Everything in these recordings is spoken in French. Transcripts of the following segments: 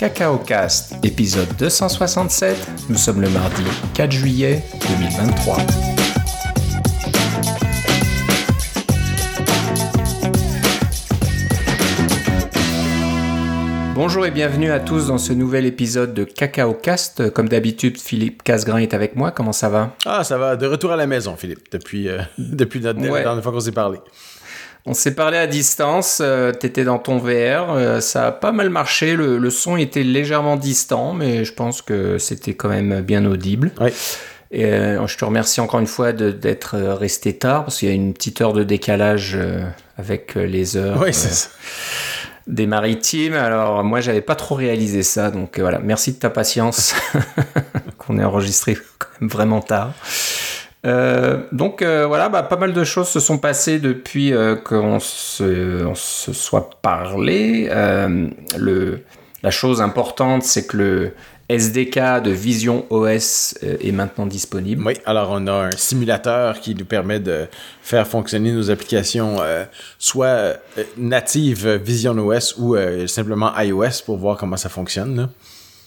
Cacao Cast, épisode 267. Nous sommes le mardi 4 juillet 2023. Bonjour et bienvenue à tous dans ce nouvel épisode de Cacao Cast. Comme d'habitude, Philippe Casgrain est avec moi. Comment ça va? Ah, ça va. De retour à la maison, Philippe, depuis, euh, depuis notre Ouais. dernière fois qu'on s'est parlé. On s'est parlé à distance, euh, t'étais dans ton VR, euh, ça a pas mal marché, le, le son était légèrement distant, mais je pense que c'était quand même bien audible. Oui. Et euh, je te remercie encore une fois d'être resté tard, parce qu'il y a une petite heure de décalage avec les heures Oui, c'est ça. des maritimes. Alors moi, j'avais pas trop réalisé ça, donc euh, voilà, merci de ta patience, qu'on ait enregistré quand même vraiment tard. Euh, donc euh, voilà, bah, pas mal de choses se sont passées depuis euh, qu'on se, soit parlé. La chose importante, c'est que le SDK de Vision OS est maintenant disponible. Oui, alors on a un simulateur qui nous permet de faire fonctionner nos applications soit natives Vision OS ou simplement iOS pour voir comment ça fonctionne.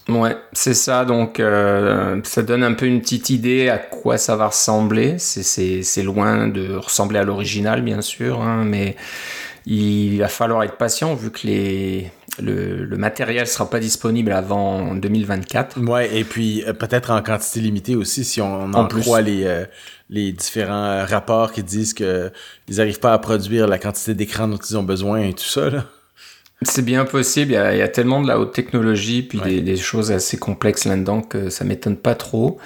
Ouais, c'est ça. Donc, euh, ça donne un peu une petite idée à quoi ça va ressembler. C'est- loin de ressembler à l'original, bien sûr, hein, mais il va falloir être patient vu que les, le, le matériel sera pas disponible avant 2024. Ouais, et puis euh, peut-être en quantité limitée aussi, si on en, plus. les, euh, les différents euh, rapports qui disent qu'ils n'arrivent pas à produire la quantité d'écran dont ils ont besoin et tout ça. Là. C'est bien possible. Il y, a, il y a tellement de la haute technologie, puis Ouais. des, des choses assez complexes là-dedans que ça m'étonne pas trop.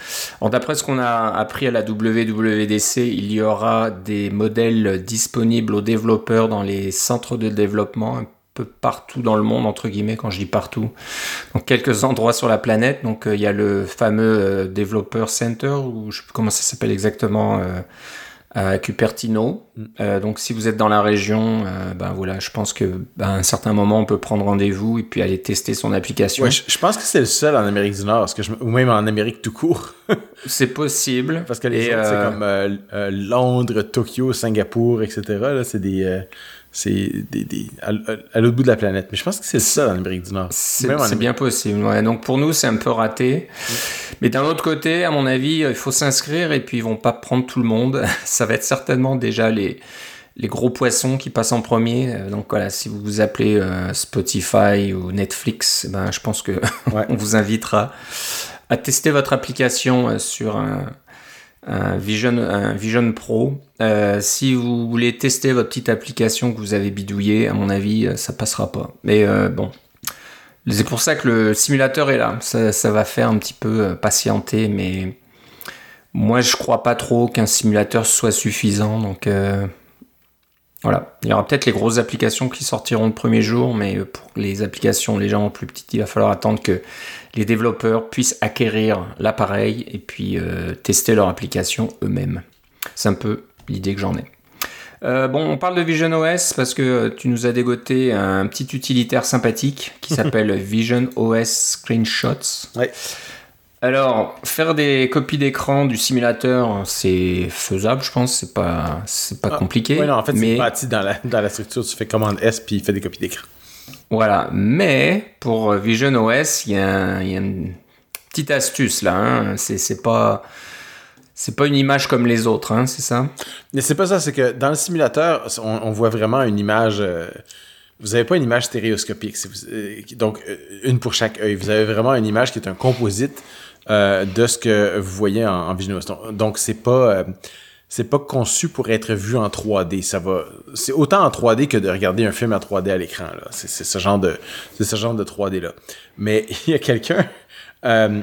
Alors, d'après ce qu'on a appris à la WWDC, il y aura des modèles disponibles aux développeurs dans les centres de développement un peu partout dans le monde, entre guillemets, quand je dis partout. Donc, quelques endroits sur la planète. Donc, euh, il y a le fameux euh, Developer Center, ou je sais plus comment ça s'appelle exactement, euh, à Cupertino. Mm. Euh, donc, si vous êtes dans la région, euh, ben voilà, je pense que ben, à un certain moment, on peut prendre rendez-vous et puis aller tester son application. Ouais, je, je pense que c'est le seul en Amérique du Nord, parce que je me- ou même en Amérique tout court. C'est possible. Parce que les autres, c'est euh, comme Londres, Tokyo, Singapour, etc. Là, c'est des. Euh, c'est des, des- à, à l'autre bout de la planète. Mais je pense que c'est ça en Amérique du Nord. C'est bien possible. Ouais. Donc pour nous, c'est un peu raté. Mais d'un autre côté, à mon avis, il faut s'inscrire et puis ils vont pas prendre tout le monde. Ça va être certainement déjà les, les gros poissons qui passent en premier. Euh, Donc voilà, si vous vous appelez euh, Spotify ou Netflix, eh ben, je pense que Ouais. on vous invitera à tester votre application euh, sur un Vision, Vision Pro. Euh, si vous voulez tester votre petite application que vous avez bidouillée, à mon avis, euh, ça passera pas. Mais euh, bon, c'est pour ça que le simulateur est là. Ça, va faire un petit peu patienter, mais moi, je crois pas trop qu'un simulateur soit suffisant. Donc voilà, il y aura peut-être les grosses applications qui sortiront le premier jour, mais pour les applications légèrement plus petites, il va falloir attendre que les développeurs puissent acquérir l'appareil et puis euh, tester leur application eux-mêmes. C'est un peu l'idée que j'en ai. Euh, bon, on parle de Vision OS parce que tu nous as dégoté un petit utilitaire sympathique qui s'appelle Vision OS Screenshots. Ouais. Alors, faire des copies d'écran du simulateur, c'est faisable, je pense, c'est pas, c'est pas Ah, compliqué. Ouais, non, en fait, mais c'est dans la, dans la structure. Tu fais commande S puis il fait des copies d'écran. Voilà. Mais pour euh, Vision OS, il y, a une petite astuce là. hein. C'est, pas, c'est pas une image comme les autres, hein, c'est ça? Mais c'est pas ça, c'est que dans le simulateur, on, voit vraiment une image. euh, vous avez pas une image stéréoscopique, euh, donc une pour chaque œil. Vous avez vraiment une image qui est un composite de ce que vous voyez en, en Vision OS. Donc, c'est pas c'est pas conçu pour être vu en 3D. Ça va, c'est autant en 3D que de regarder un film en 3D à l'écran. Là, c'est ce genre de c'est ce genre de 3D là. Mais il y a quelqu'un euh,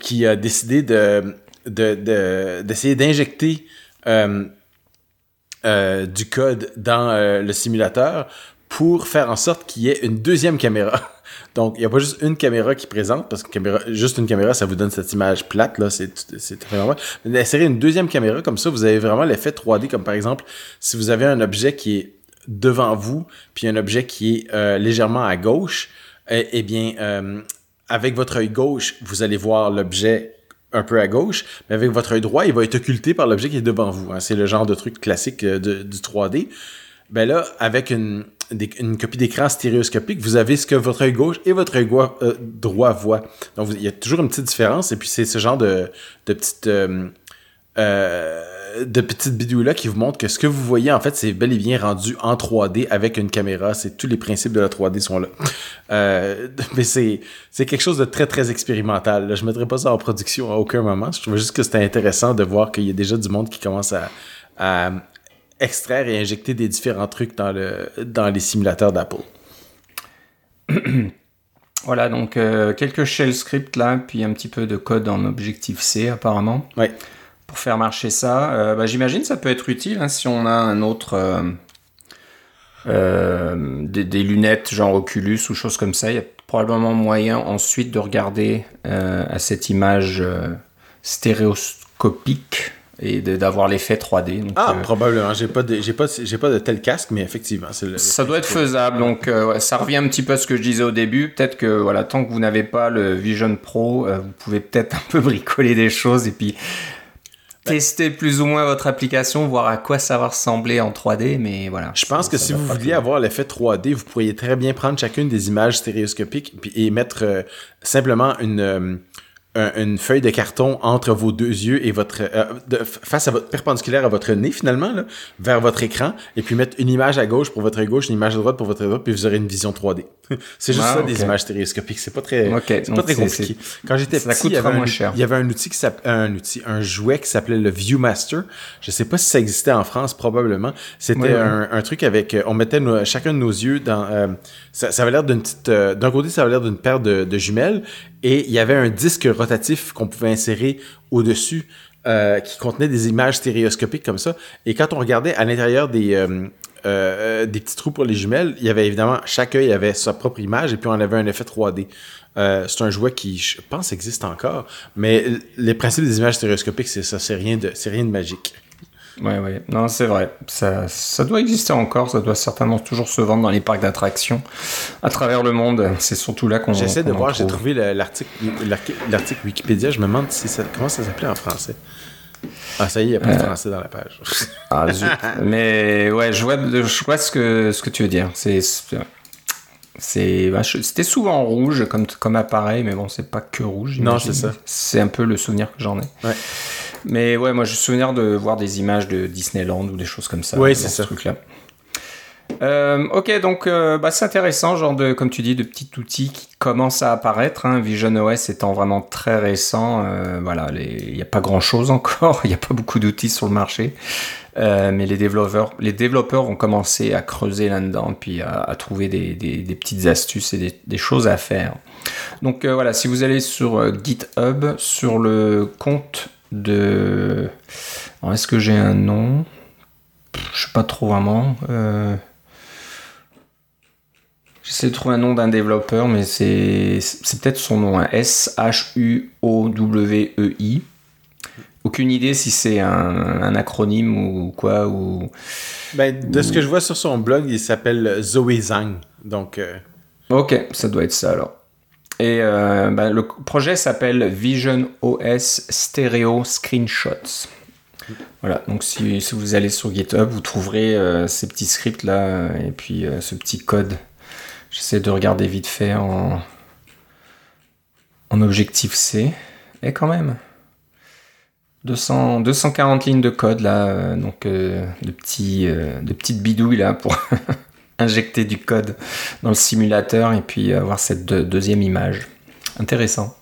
qui a décidé de de- de- d'essayer d'injecter euh, euh, du code dans euh, le simulateur pour faire en sorte qu'il y ait une deuxième caméra. Donc, il n'y a pas juste une caméra qui présente, parce que caméra, juste une caméra, ça vous donne cette image plate, là, c'est fait normal. Mais d'insérer une deuxième caméra, comme ça, vous avez vraiment l'effet 3D, comme par exemple, si vous avez un objet qui est devant vous, puis un objet qui est euh, légèrement à gauche, eh, eh bien, euh, avec votre œil gauche, vous allez voir l'objet un peu à gauche, mais avec votre œil droit, il va être occulté par l'objet qui est devant vous. hein. C'est le genre de truc classique euh, du 3D. Ben là, avec une, une copie d'écran stéréoscopique, vous avez ce que votre œil gauche et votre œil droit voient. Donc, il y a toujours une petite différence. Et puis, c'est ce genre de, de petite euh, de petites bidouilles-là qui vous montrent que ce que vous voyez, en fait, c'est bel et bien rendu en 3D avec une caméra. C'est tous les principes de la 3D sont là. Euh, mais c'est, c'est quelque chose de très, très expérimental. Je ne mettrai pas ça en production à aucun moment. Je trouve juste que c'était intéressant de voir qu'il y a déjà du monde qui commence à extraire et injecter des différents trucs dans, le, dans les simulateurs d'Apple. Voilà, donc euh, quelques shell scripts là, puis un petit peu de code en Objective-C apparemment. Ouais pour faire marcher ça. Euh, bah, J'imagine ça peut être utile hein, si on a un autre. Euh, euh, des, lunettes genre Oculus ou choses comme ça. Il y a probablement moyen ensuite de regarder à cette image stéréoscopique et d'avoir l'effet 3D. ah, probablement. J'ai pas de, j'ai pas, j'ai pas de tel casque, mais effectivement, ça doit être faisable. Donc, ça revient un petit peu à ce que je disais au début. Peut-être que voilà, tant que vous n'avez pas le Vision Pro, vous pouvez peut-être un peu bricoler des choses et puis tester plus ou moins votre application, voir à quoi ça va ressembler en 3D, mais voilà. Je pense que si vous vouliez avoir l'effet 3D, vous pourriez très bien prendre chacune des images stéréoscopiques et mettre euh, simplement une, une feuille de carton entre vos deux yeux et votre euh, face à votre perpendiculaire à votre nez finalement là, vers votre écran et puis mettre une image à gauche pour votre gauche, une image à droite pour votre droite puis vous aurez une vision 3D. c'est juste ah, ça des images stéréoscopiques, c'est pas très c'est pas très compliqué. Quand j'étais petit, il y, avait un, il y avait un outil qui s'appelait un outil un jouet qui s'appelait le ViewMaster. Je sais pas si ça existait en France probablement. C'était un, un, truc avec euh, on mettait chacun de nos yeux dans euh, ça, ça avait l'air d'une petite d'un côté ça avait l'air d'une paire de, de jumelles et il y avait un disque rotatif qu'on pouvait insérer au-dessus euh, qui contenait des images stéréoscopiques comme ça. Et quand on regardait à l'intérieur des, euh, euh, des petits trous pour les jumelles, il y avait évidemment, chaque œil avait sa propre image et puis on avait un effet 3D. c'est un jouet qui, je pense, existe encore. Mais les principes des images stéréoscopiques, c'est ça, c'est rien de, c'est rien de magique. Ouais, ouais. Non, c'est vrai. Ça, ça doit exister encore. Ça doit certainement toujours se vendre dans les parcs d'attractions à travers le monde. C'est surtout là qu'on. J'essaie de voir. J'ai trouvé l'article, l'article Wikipédia. Je me demande si ça, comment ça s'appelait en français? Ah, ça y est, il n'y a pas de euh. français dans la page. ah, zut. Mais ouais, je vois, je vois ce, que, ce que tu veux dire. C'est. Bah, c'était souvent rouge comme, comme appareil, mais bon, c'est pas que rouge. Non, c'est ça. C'est un peu le souvenir que j'en ai. Ouais. Mais ouais, moi, je me souviens de voir des images de Disneyland ou des choses comme ça. Oui, c'est ça. Ce truc-là. Euh, ok, donc euh, bah, c'est intéressant, genre de, comme tu dis, de petits outils qui commencent à apparaître. Hein, Vision OS étant vraiment très récent, euh, voilà, il n'y a pas grand chose encore, il n'y a pas beaucoup d'outils sur le marché, mais les développeurs, les développeurs ont commencé à creuser là-dedans, puis à, trouver des, des, petites astuces et des, des choses à faire. Donc voilà, si vous allez sur GitHub, sur le compte de. Est-ce que j'ai un nom? Je sais pas trop vraiment. Euh, j'essaie de trouver un nom d'un développeur, mais c'est peut-être son nom, hein. S-H-U-O-W-E-I. Aucune idée si c'est un, acronyme ou quoi. Ou, ben, de ce que je vois sur son blog, il s'appelle Zoe Zhang. Donc. Euh, ok, ça doit être ça alors. Et euh, bah, le projet s'appelle Vision OS Stereo Screenshots. Voilà, donc si, vous allez sur GitHub, vous trouverez euh, ces petits scripts là et puis euh, ce petit code. J'essaie de regarder vite fait en, en objectif C. Et quand même, 200, 240 lignes de code là, donc de, petits, de petites bidouilles là pour injecter du code dans le simulateur et puis avoir cette deuxième image. Intéressant.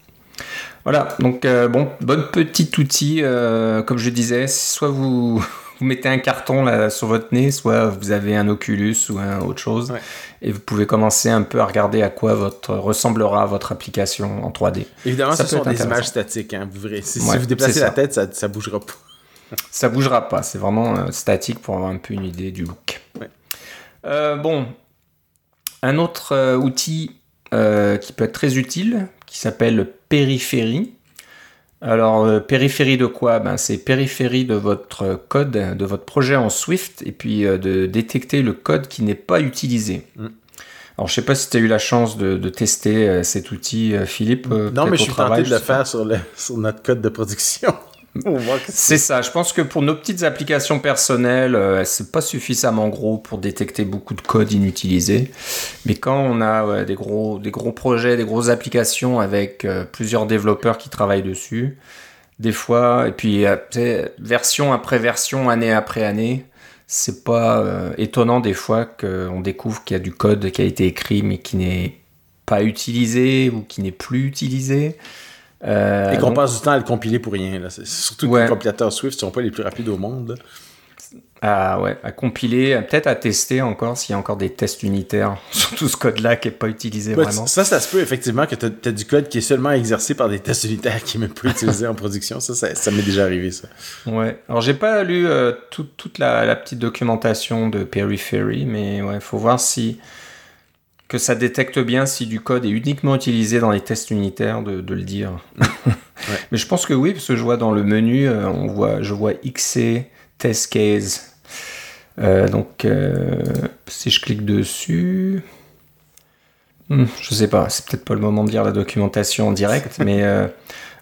Voilà, donc euh, bon, bon petit outil, euh, comme je disais, soit vous, vous mettez un carton là sur votre nez, soit vous avez un Oculus ou un autre chose, et vous pouvez commencer un peu à regarder à quoi votre ressemblera votre application en 3D. Évidemment, ça ce sont des images statiques, hein, vous verrez. Si, vous déplacez la tête, ça, ça bougera pas. ça bougera pas, c'est vraiment euh, statique pour avoir un peu une idée du look. Euh, bon, un autre euh, outil euh, qui peut être très utile, qui s'appelle périphérie. Alors, périphérie de quoi? Ben, C'est périphérie de votre code, de votre projet en Swift, et puis de détecter le code qui n'est pas utilisé. Mm. Alors, je sais pas si tu as eu la chance de, tester cet outil, Philippe. non, mais je suis tenté de le faire sur, sur, notre code de production. C'est ça. Je pense que pour nos petites applications personnelles, euh, c'est pas suffisamment gros pour détecter beaucoup de code inutilisé. Mais quand on a des gros, des gros projets, des grosses applications avec euh, plusieurs développeurs qui travaillent dessus, des fois, et puis euh, version après version, année après année, c'est pas étonnant des fois qu'on découvre qu'il y a du code qui a été écrit mais qui n'est pas utilisé ou qui n'est plus utilisé. Euh, et qu'on passe du temps à le compiler pour rien. Là. Surtout que les compilateurs Swift ne sont pas les plus rapides au monde. Ah ouais, à compiler, peut-être à tester encore s'il y a encore des tests unitaires sur tout ce code-là qui n'est pas utilisé vraiment. Ça, ça se peut effectivement que tu as, du code qui est seulement exercé par des tests unitaires qui n'est même pas utilisé en production. Ça, ça, m'est déjà arrivé, ça. Ouais. Alors, j'ai pas lu euh, toute la, petite documentation de Periphery, mais ouais, faut voir si que ça détecte bien si du code est uniquement utilisé dans les tests unitaires, de, le dire. Mais je pense que oui, parce que je vois dans le menu, euh, on voit, je vois XC test case. Euh, donc, euh, si je clique dessus, hmm, je sais pas, c'est peut-être pas le moment de lire la documentation en direct, mais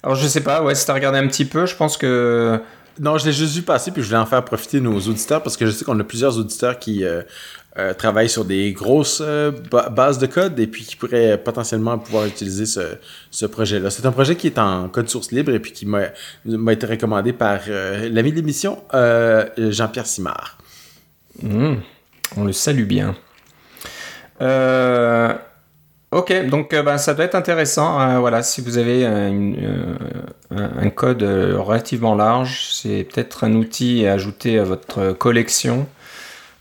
alors je sais pas, ouais, si t'as regardé un petit peu, je pense que non, je l'ai juste vu passer, puis je voulais en faire profiter nos auditeurs, parce que je sais qu'on a plusieurs auditeurs qui euh, travaille sur des grosses euh, bases de code et puis qui pourrait potentiellement pouvoir utiliser ce, ce projet-là. C'est un projet qui est en code source libre et puis qui m'a été recommandé par euh, l'ami de l'émission, Jean-Pierre Simard. Mmh. on le salue bien. Ok, donc ben, ça doit être intéressant. voilà, si vous avez un code relativement large, c'est peut-être un outil à ajouter à votre collection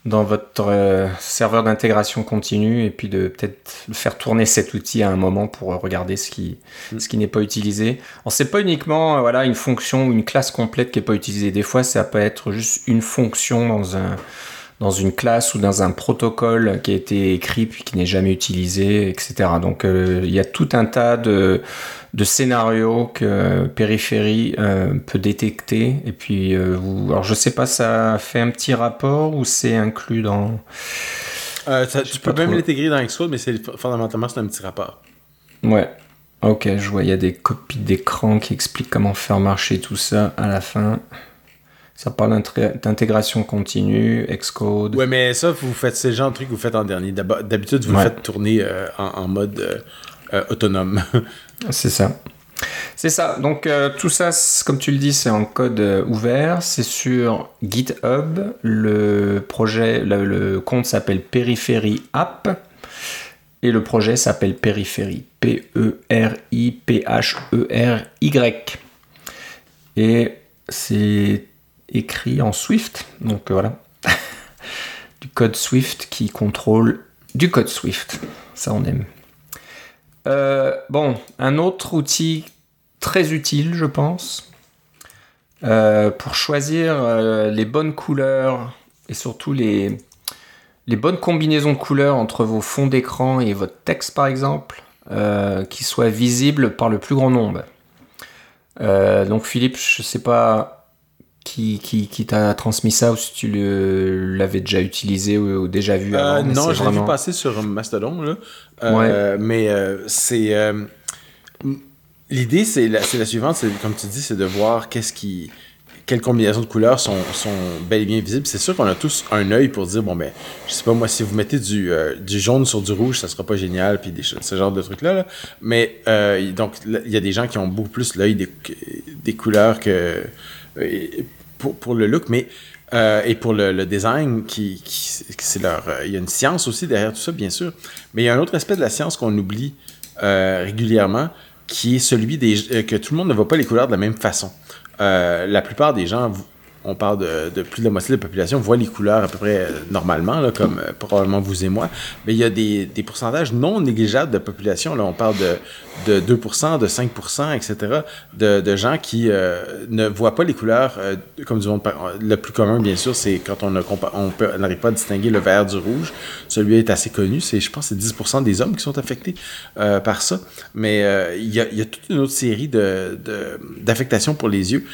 dans votre euh, serveur d'intégration continue et puis de peut-être faire tourner cet outil à un moment pour regarder ce qui, mm. ce qui n'est pas utilisé. Alors c'est pas uniquement euh, voilà une fonction ou une classe complète qui est pas utilisée. Des fois ça peut être juste une fonction dans un dans une classe ou dans un protocole qui a été écrit puis qui n'est jamais utilisé, etc. Donc euh, il y a tout un tas de de scénarios que Périphérie euh, peut détecter. Et puis, euh, vous... alors je sais pas, ça fait un petit rapport ou c'est inclus dans. Euh, tu peux même l'intégrer dans Xcode, mais c'est fondamentalement c'est un petit rapport. Ouais. Ok, je vois, il y a des copies d'écran qui expliquent comment faire marcher tout ça à la fin. Ça parle d'intégration continue, Xcode. Ouais, mais ça, vous faites ces genre de trucs que vous faites en dernier. D'habitude, vous le faites tourner en, mode autonome. C'est ça. C'est ça. Donc euh, tout ça, comme tu le dis, c'est en code euh, ouvert. C'est sur GitHub. Le projet, le, compte s'appelle Periphery App. Et le projet s'appelle Periphery. P-E-R-I-P-H-E-R-Y. Et c'est écrit en Swift. Donc euh, voilà. du code Swift qui contrôle du code Swift. Ça, on aime. Euh, bon, un autre outil très utile, je pense, euh, pour choisir les bonnes couleurs et surtout les, les bonnes combinaisons de couleurs entre vos fonds d'écran et votre texte, par exemple, qui soient visibles par le plus grand nombre. donc, Philippe, je ne sais pas qui, qui, qui t'a transmis ça ou si tu l'avais déjà utilisé ou, déjà vu avant, Non, je l'ai vu passer sur Mastodon. Là. Euh, mais euh, c'est. Euh, l'idée, c'est la, la, suivante, c'est comme tu dis, c'est de voir qu'est-ce qui. Quelles combinaisons de couleurs sont, sont bel et bien visibles. C'est sûr qu'on a tous un œil pour dire, bon, ben, je sais pas moi, si vous mettez du, du jaune sur du rouge, ça sera pas génial, puis des, ce genre de trucs-là. Mais, donc, il y a des gens qui ont beaucoup plus l'œil des, des couleurs que. Pour, pour, le look, mais euh, et pour le, design, qui, c'est leur, euh, il y a une science aussi derrière tout ça, bien sûr. Mais il y a un autre aspect de la science qu'on oublie euh, régulièrement, qui est celui des, que tout le monde ne voit pas les couleurs de la même façon. la plupart des gens on parle de, plus de la moitié de la population, voit les couleurs à peu près euh, normalement, comme euh, probablement vous et moi. Mais il y a des, pourcentages non négligeables de population. Là, on parle de, de 2%, de 5%, etc. De, gens qui euh, ne voient pas les couleurs comme du monde. Le plus commun, bien sûr, c'est quand on n'arrive pas à distinguer le vert du rouge. Celui est assez connu. C'est, je pense c'est 10% des hommes qui sont affectés par ça. Mais il y, a, toute une autre série d'affectations pour les yeux.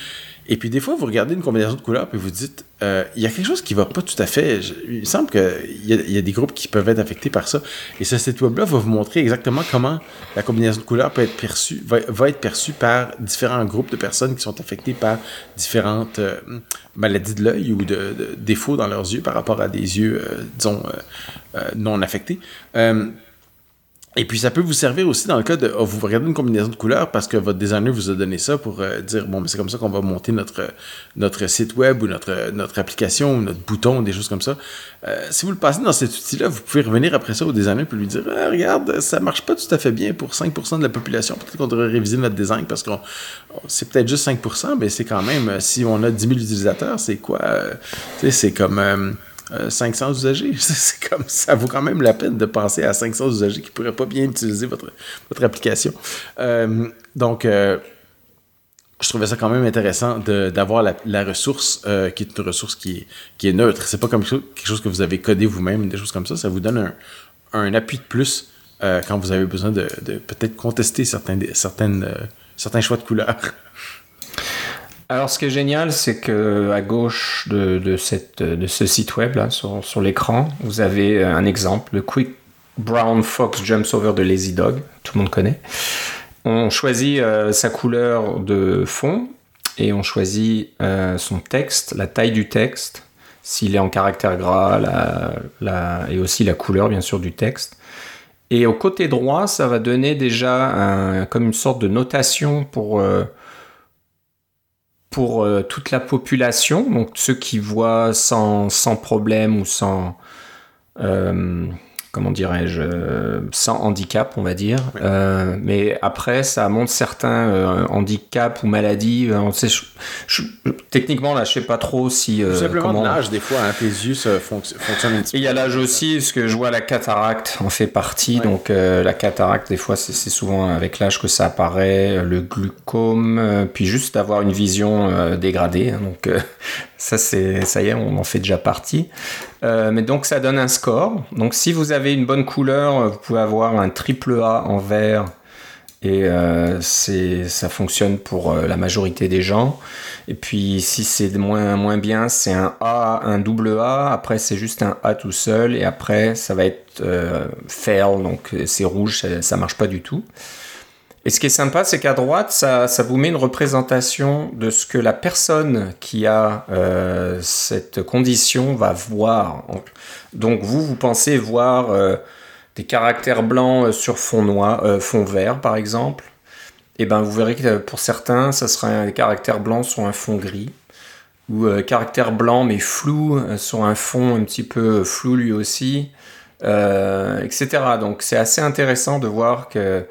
Et puis des fois, vous regardez une combinaison de couleurs, puis vous dites, euh, il y a quelque chose qui va pas tout à fait. il semble qu'il y, a, des groupes qui peuvent être affectés par ça. Et ce site web-là va vous montrer exactement comment la combinaison de couleurs peut être perçue, va, être perçue par différents groupes de personnes qui sont affectés par différentes euh, maladies de l'œil ou de, défauts dans leurs yeux par rapport à des yeux, euh, disons, non affectés. Et puis ça peut vous servir aussi dans le cas de oh, vous regardez une combinaison de couleurs parce que votre designer vous a donné ça pour euh, dire bon mais c'est comme ça qu'on va monter notre notre site web ou notre notre application ou notre bouton des choses comme ça. Euh, si vous le passez dans cet outil-là, vous pouvez revenir après ça au designer pour lui dire ah, regarde ça marche pas tout à fait bien pour 5% de la population. Peut-être qu'on devrait réviser notre design parce que c'est peut-être juste 5%, mais c'est quand même si on a 10 000 utilisateurs c'est quoi euh, c'est comme 500 euh, usagers. C'est comme ça vaut quand même la peine de penser à 500 usagers qui pourraient pas bien utiliser votre, votre application. Euh, donc, euh, je trouvais ça quand même intéressant d'avoir la, ressource qui est une ressource qui est, qui est neutre. C'est pas comme quelque chose que vous avez codé vous-même, des choses comme ça. Ça vous donne un, un appui de plus quand vous avez besoin de, de peut-être contester certains, certaines, certains choix de couleurs. Alors, ce qui est génial, c'est que à gauche de, cette, de ce site web, là, sur, sur l'écran, vous avez un exemple, le Quick Brown Fox Jumps Over the Lazy Dog, tout le monde connaît. On choisit euh, sa couleur de fond et on choisit euh, son texte, la taille du texte, s'il est en caractère gras, et aussi la couleur, bien sûr, du texte. Et au côté droit, ça va donner déjà comme une sorte de notation pour euh, pour euh, toute la population, donc ceux qui voient sans, sans problème ou sans, euh, comment dirais-je, euh, sans handicap, on va dire. Euh, mais après, ça montre certains euh, handicaps ou maladies. On sait, techniquement, là, je sais pas trop si. Tout simplement comment... l'âge, des fois, hein, tes yeux fonctionnent un petit peu. Il y a l'âge aussi, parce que je vois la cataracte en fait partie. Donc, la cataracte, des fois, c'est souvent avec l'âge que ça apparaît. Le glucome, puis juste d'avoir une vision dégradée. Hein, donc, ça, c'est, ça y est, on en fait déjà partie. Euh, mais donc ça donne un score. Donc si vous avez une bonne couleur, euh, vous pouvez avoir un triple A en vert et euh, ça fonctionne pour euh, la majorité des gens. Et puis si c'est moins, moins bien, c'est un A, un double A. Après c'est juste un A tout seul et après ça va être fail, donc c'est rouge, ça, ça marche pas du tout. Et ce qui est sympa, c'est qu'à droite, ça, vous met une représentation de ce que la personne qui a euh, cette condition va voir. Donc vous, vous pensez voir euh, des caractères blancs sur fond noir, euh, fond vert, par exemple. Et eh ben vous verrez que pour certains, ça sera des caractères blancs sur un fond gris ou caractères blancs mais flou sur un fond un petit peu flou lui aussi, etc. Donc c'est assez intéressant de voir que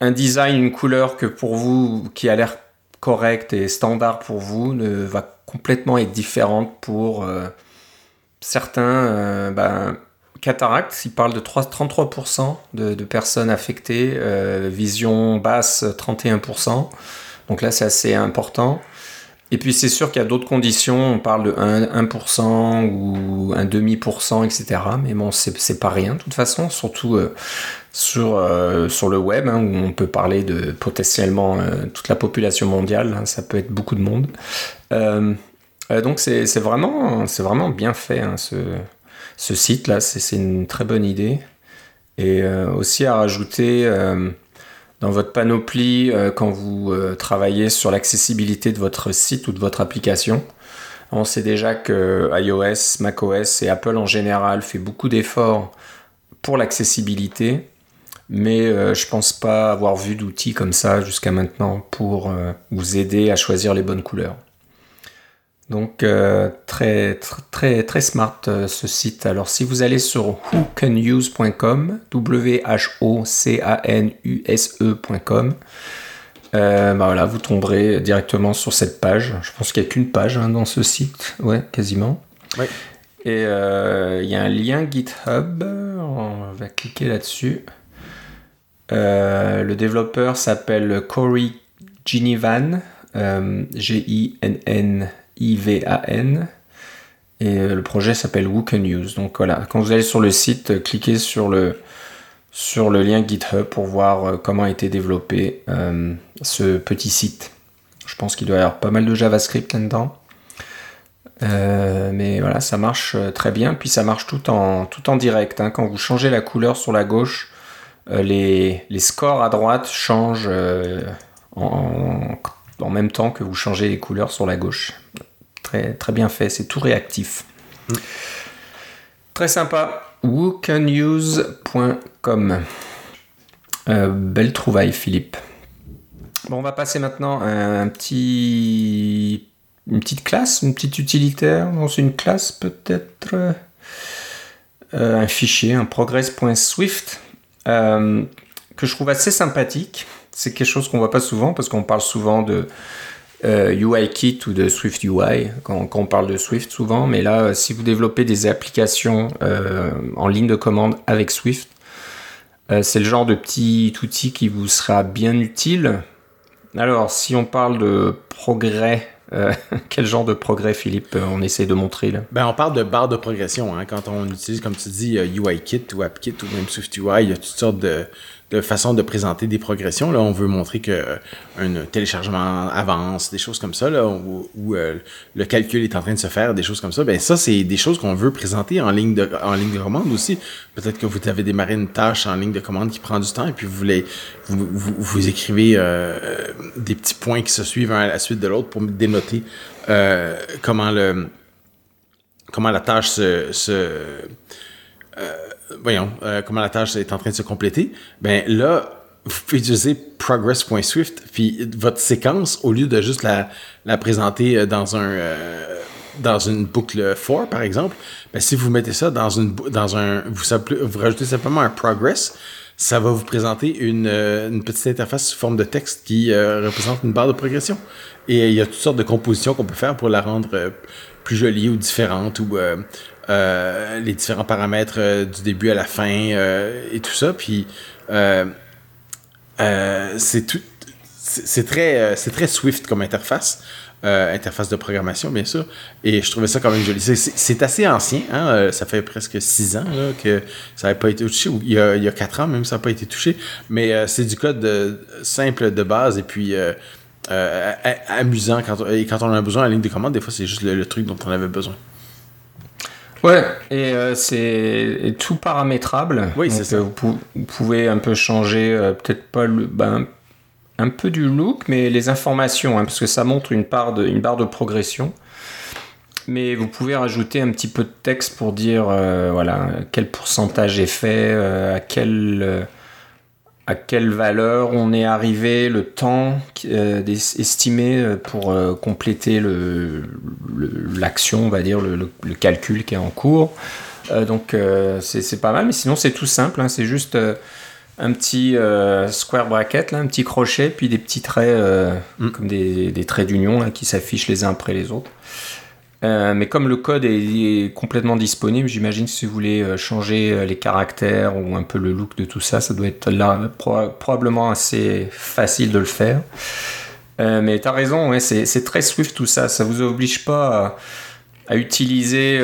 un design, une couleur que pour vous, qui a l'air correcte et standard pour vous, ne va complètement être différente pour euh, certains. Euh, ben, cataracte, il parle de 3, 33% de, personnes affectées, euh, vision basse 31%. Donc là, c'est assez important. Et puis c'est sûr qu'il y a d'autres conditions, on parle de 1%, 1% ou un demi%, etc. Mais bon, c'est pas rien de toute façon, surtout euh, sur, euh, sur le web, hein, où on peut parler de potentiellement euh, toute la population mondiale, hein, ça peut être beaucoup de monde. donc c'est vraiment, vraiment bien fait, hein, ce, ce site-là, c'est une très bonne idée. Et aussi à rajouter dans votre panoplie euh, quand vous euh, travaillez sur l'accessibilité de votre site ou de votre application. On sait déjà que iOS, macOS et Apple en général fait beaucoup d'efforts pour l'accessibilité, mais euh, je pense pas avoir vu d'outils comme ça jusqu'à maintenant pour vous aider à choisir les bonnes couleurs. Donc euh, très, très, très smart euh, ce site. Alors si vous allez sur whocanuse.com, W-H-O-C-A-N-U-S-E.com, euh, bah voilà, vous tomberez directement sur cette page. Je pense qu'il n'y a qu'une page hein, dans ce site, ouais, quasiment. Et il y a un lien GitHub, on va cliquer là-dessus. le développeur s'appelle Corey Ginivan, G-I-N-N. I-V-A-N. Et euh, le projet s'appelle Can Use. Donc voilà, quand vous allez sur le site, euh, cliquez sur le, sur le lien GitHub pour voir euh, comment a été développé ce petit site. Je pense qu'il doit y avoir pas mal de JavaScript là-dedans. mais voilà, ça marche très bien. Puis ça marche tout en, tout en direct. Hein. Quand vous changez la couleur sur la gauche, les, les, scores à droite changent en, en, même temps que vous changez les couleurs sur la gauche. Très, très bien fait, c'est tout réactif. Mm. Très sympa. whocanuse.com. Euh, belle trouvaille, Philippe. Bon, on va passer maintenant à un petit, une petite classe, une petite utilitaire. Non, c'est une classe peut-être. Euh, un fichier, un progress.swift, euh, que je trouve assez sympathique. C'est quelque chose qu'on voit pas souvent parce qu'on parle souvent de euh, UIKit ou de Swift UI quand, on parle de Swift souvent. Mais là, euh, si vous développez des applications euh, en ligne de commande avec Swift, c'est le genre de petit outil qui vous sera bien utile. Alors, si on parle de progrès, quel genre de progrès, Philippe, on essaie de montrer là? Ben, On parle de barre de progression. Hein. Quand on utilise, comme tu dis, UIKit ou AppKit ou même Swift UI, il y a toutes sortes de, de façon de présenter des progressions. Là, on veut montrer que euh, un téléchargement avance, des choses comme ça, là, où, euh, le calcul est en train de se faire, des choses comme ça. Ben ça, c'est des choses qu'on veut présenter en ligne de en ligne de commande aussi. Peut-être que vous avez démarré une tâche en ligne de commande qui prend du temps et puis vous voulez vous, vous, écrivez euh, des petits points qui se suivent un à la suite de l'autre pour dénoter comment le comment la tâche se, se voyons, euh, comment la tâche est en train de se compléter, ben là, vous pouvez utiliser progress.swift, puis votre séquence, au lieu de juste la, la présenter euh, dans un euh, dans une boucle for, par exemple, ben si vous mettez ça dans une dans un vous, rajoutez simplement un progress, ça va vous présenter une, une petite interface sous forme de texte qui représente une barre de progression. Et il y a toutes sortes de compositions qu'on peut faire pour la rendre plus jolie ou différente ou euh, les différents paramètres euh, du début à la fin euh, et tout ça. Puis c'est tout. C'est très, c'est très Swift comme interface. interface de programmation, bien sûr. Et je trouvais ça quand même joli. C'est assez ancien, hein? ça fait presque six ans que ça n'avait pas été touché, il y, a, il y a quatre ans même, ça n'a pas été touché. Mais c'est du code simple de base et puis amusant. Quand, et quand on a besoin en ligne de commande, des fois, c'est juste le, truc dont on avait besoin. Ouais, et euh, c'est tout paramétrable. Oui, c'est ça. Euh, vous, pouvez un peu changer, euh, peut-être pas le, ben, un peu du look, mais les informations, hein, parce que ça montre une, part de, une barre de progression. Mais vous pouvez rajouter un petit peu de texte pour dire voilà quel pourcentage est fait, à quel à quelle valeur on est arrivé, le temps euh, estimé euh, pour euh, compléter l'action, on va dire, le, calcul qui est en cours. donc c'est pas mal, mais sinon c'est tout simple, hein. c'est juste un petit square bracket, là, un petit crochet, puis des petits traits mm. comme des, des traits d'union qui s'affichent les uns après les autres. Euh, mais comme le code est, complètement disponible, j'imagine que si vous voulez euh, changer euh, les caractères ou un peu le look de tout ça, ça doit être là probablement assez facile de le faire. mais tu as raison, c'est très Swift tout ça. Ça vous oblige pas à, utiliser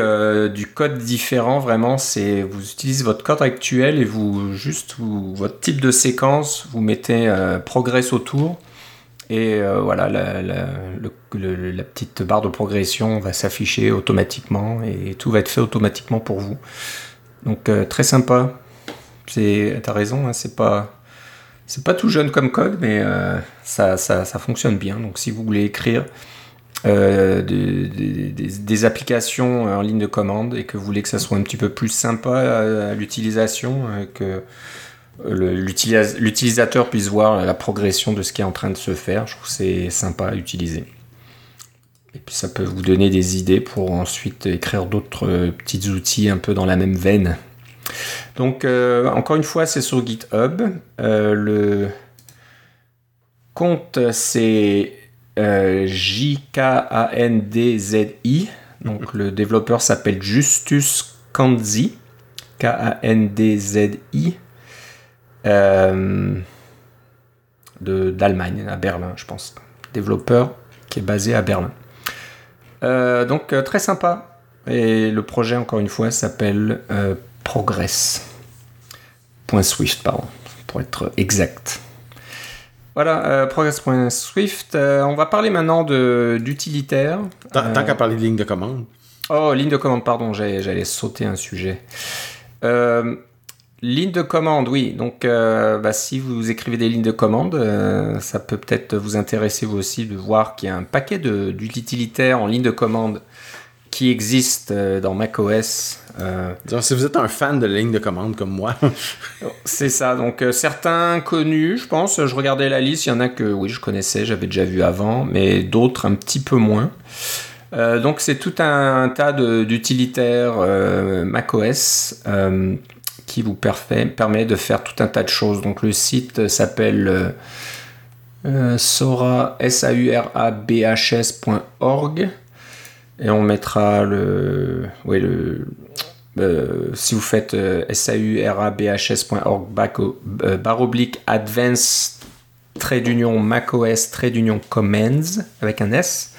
du code différent. Vraiment, vous utilisez votre code actuel et vous juste votre type de séquence, vous mettez progress autour et euh, voilà, la, la, petite barre de progression va s'afficher automatiquement et tout va être fait automatiquement pour vous. Donc euh, très sympa. T'as raison, hein, c'est pas, c'est pas tout jeune comme code, mais euh, ça, ça, fonctionne bien. Donc si vous voulez écrire des, applications en ligne de commande et que vous voulez que ça soit un petit peu plus sympa à, à l'utilisation, que l'utilisateur puisse voir la progression de ce qui est en train de se faire. Je trouve que c'est sympa à utiliser. Et puis ça peut vous donner des idées pour ensuite écrire d'autres euh, petits outils un peu dans la même veine. Donc euh, encore une fois, c'est sur GitHub. Euh, le compte c'est J-K-A-N-D-Z-I. Donc le développeur s'appelle Justus Kanzi. K-A-N-D-Z-I. Euh, d'Allemagne, à Berlin, je pense. Développeur qui est basé à Berlin. Euh, donc euh, très sympa. Et le projet, encore une fois, s'appelle Progress. Point Swift, pardon, pour être exact. Voilà, euh, progress.swift. Euh, on va parler maintenant d'utilitaire. Tant, tant qu'à parler de ligne de commande. Oh, ligne de commande, pardon, j'allais j'allais sauter un sujet. Ligne de commande, oui. Donc, euh, bah, si vous écrivez des lignes de commande, euh, ça peut peut-être vous intéresser vous aussi de voir qu'il y a un paquet d'utilitaires en ligne de commande qui existent euh, dans macOS. Euh, si vous êtes un fan de la ligne de commande comme moi, C'est ça, donc euh, certains connus, je pense, je regardais la liste, il y en a que oui, je connaissais, j'avais déjà vu avant, mais d'autres un petit peu moins. Euh, donc c'est tout un, tas de- d'utilitaires macOS qui vous permet, de faire tout un tas de choses. Donc le site s'appelle euh, euh, sora, S-A-U-R-A-B-H-S.org et on mettra le, oui, le, euh, si vous faites euh, saurabhs.org euh, barre oblique advanced trait d'union macOS trait d'union commands avec un S,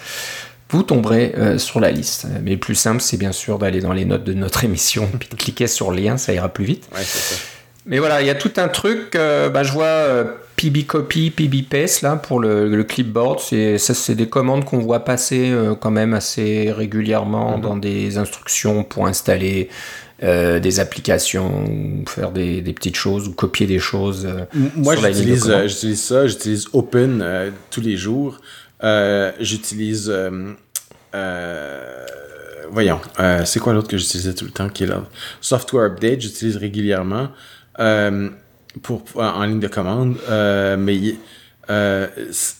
vous tomberez euh, sur la liste. Mais le plus simple, c'est bien sûr d'aller dans les notes de notre émission puis de cliquer sur le lien, ça ira plus vite. ouais, c'est ça. Mais voilà, il y a tout un truc. euh, bah, je vois euh, PB Copy, PB Paste là pour le, le clipboard. C'est ça, c'est des commandes qu'on voit passer euh, quand même assez régulièrement dans des instructions pour installer euh, des applications, ou faire des, des petites choses ou copier des choses. euh, Moi, j'utilise euh, ça, j'utilise Open tous les jours. Euh, j'utilise. euh, euh, voyons, c'est quoi l'autre que j'utilisais tout le temps qui est là? Software Update, j'utilise régulièrement pour, en ligne de commande. Mais euh,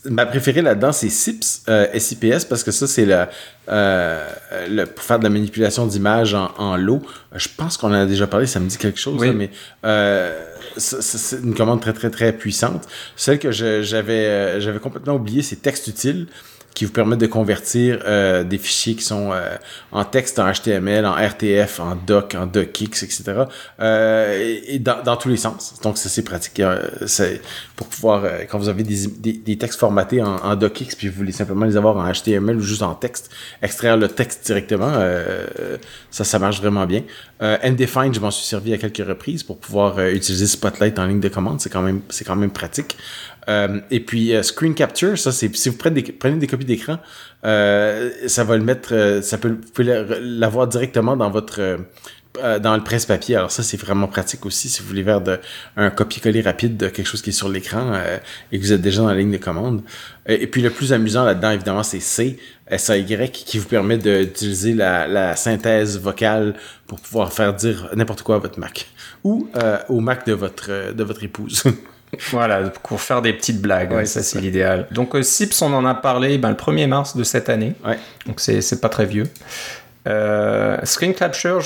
ma préférée là-dedans, c'est SIPS, euh, SIPS, parce que ça, c'est le, euh, le- pour faire de la manipulation d'images en, en lot. Je pense qu'on en a déjà parlé, ça me dit quelque chose, Oui. là, mais euh, c'est une commande très, très, très puissante. Celle que j'avais euh, j'avais complètement oublié, c'est texte utile qui vous permettent de convertir euh, des fichiers qui sont euh, en texte, en HTML, en RTF, en doc, en docx, etc. Euh, et dans, dans tous les sens. Donc, ça, c'est pratique. Euh, c'est pour pouvoir, euh, quand vous avez des, des, des textes formatés en, en docx, puis vous voulez simplement les avoir en HTML ou juste en texte, extraire le texte directement, euh, ça, ça marche vraiment bien. Undefined, je m'en suis servi à quelques reprises pour pouvoir utiliser Spotlight en ligne de commande. C'est quand même, c'est quand même pratique. Euh, et puis euh, Screen Capture, ça c'est si vous prenez des, copies d'écran, euh, ça va le mettre, euh, ça peut, l'avoir directement dans votre dans le presse-papier. Alors ça c'est vraiment pratique aussi si vous voulez faire un copier-coller rapide de quelque chose qui est sur l'écran et que vous êtes déjà dans la ligne de commande. Et puis le plus amusant là-dedans évidemment c'est C, S-A-Y qui vous permet d'utiliser la, la synthèse vocale pour pouvoir faire dire n'importe quoi à votre Mac ou au Mac de votre de votre épouse. Voilà, pour faire des petites blagues, Ouais, ça c'est l'idéal. Donc euh, SIPS, on en a parlé ben, le 1er mars de cette année, ouais. donc c'est pas très vieux. Euh, Screen Capture,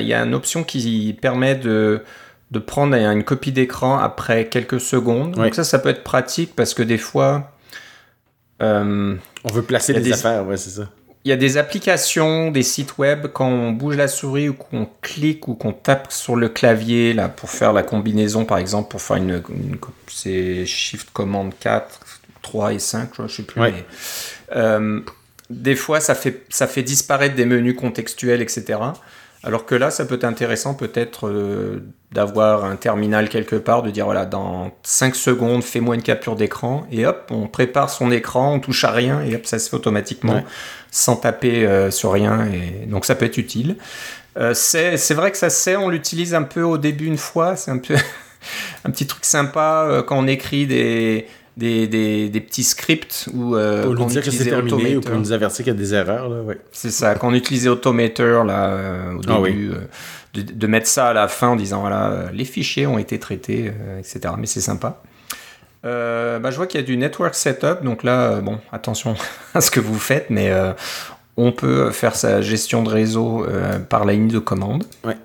il y a une option qui permet de, de prendre une copie d'écran après quelques secondes. Ouais. Donc ça, ça peut être pratique parce que des fois, euh, On veut placer des, des- affaires, ouais, c'est ça. Il y a des applications, des sites web, quand on bouge la souris ou qu'on clique ou qu'on tape sur le clavier là, pour faire la combinaison, par exemple, pour faire une. une- c'est Shift Command 4, 3 et 5, je sais plus. Ouais. mais, euh, des fois, ça fait, ça fait disparaître des menus contextuels, etc. Alors que là, ça peut être intéressant peut-être euh, d'avoir un terminal quelque part, de dire voilà, dans 5 secondes, fais-moi une capture d'écran, et hop, on prépare son écran, on touche à rien, et hop, ça se fait automatiquement, Ouais. sans taper euh, sur rien, et donc ça peut être utile. Euh, c'est c'est vrai que ça sert, on l'utilise un peu au début une fois, c'est un peu un petit truc sympa euh, quand on écrit des, des, des, des petits scripts ou euh, Pour on dire que c'est terminé ou pour nous avertir qu'il y a des erreurs, là, ouais. C'est ça, quand on utilisait Automator là, euh, au Ah début, euh, de, de mettre ça à la fin en disant voilà, euh, les fichiers ont été traités, etc. Mais c'est sympa. Bah, je vois qu'il y a du network setup, donc là, bon, attention à ce que vous faites, mais on peut faire sa gestion de réseau par la ligne de commande. Ouais.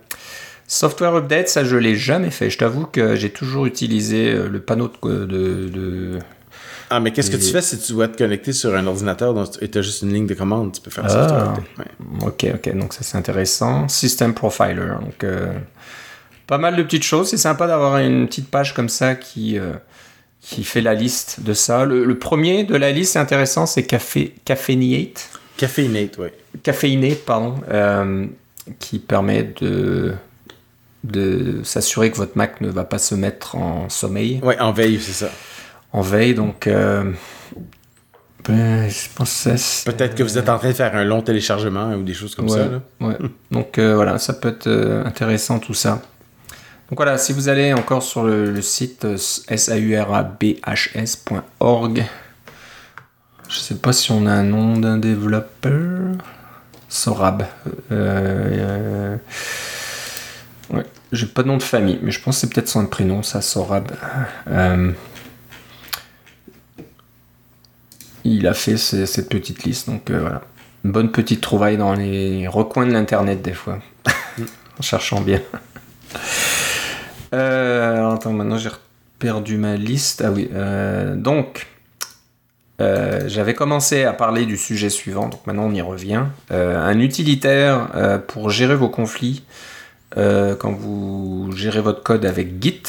Software update, ça je l'ai jamais fait. Je t'avoue que j'ai toujours utilisé euh, le panneau de, de- de- Ah, mais qu'est-ce que tu fais si tu dois te connecter sur un ordinateur et tu as juste une ligne de commande? Tu peux faire Ah. ça. toi, ouais. Ok, ok, donc ça c'est intéressant. System Profiler, donc euh, pas mal de petites choses. C'est sympa d'avoir une petite page comme ça qui, euh, qui fait la liste de ça. Le, le premier de la liste, c'est intéressant, c'est Café, Caffeinate, Caffeinate, ouais. Caffeinate, pardon, euh, qui permet de, de s'assurer que votre Mac ne va pas se mettre en sommeil. Ouais, en veille, c'est ça. en veille. Donc, euh, ben, je pense Peut-être que vous êtes en train de faire un long téléchargement ou des choses comme Ouais, ça. là. ouais. Donc euh, voilà, ça peut être euh, intéressant tout ça. Donc voilà, si vous allez encore sur le, le site saurabhs.org, je sais pas si on a un nom d'un développeur. Sorab. Euh, ouais, j'ai pas de nom de famille, mais je pense que c'est peut-être son prénom, ça, Sorab. Euh, il a fait ce- cette petite liste, donc euh, voilà. Une bonne petite trouvaille dans les recoins de l'internet des fois. en cherchant bien. Euh, alors attends, maintenant j'ai perdu ma liste. Ah oui, donc euh, j'avais commencé à parler du sujet suivant, donc maintenant on y revient. Euh, un utilitaire euh, pour gérer vos conflits euh, quand vous gérez votre code avec Git,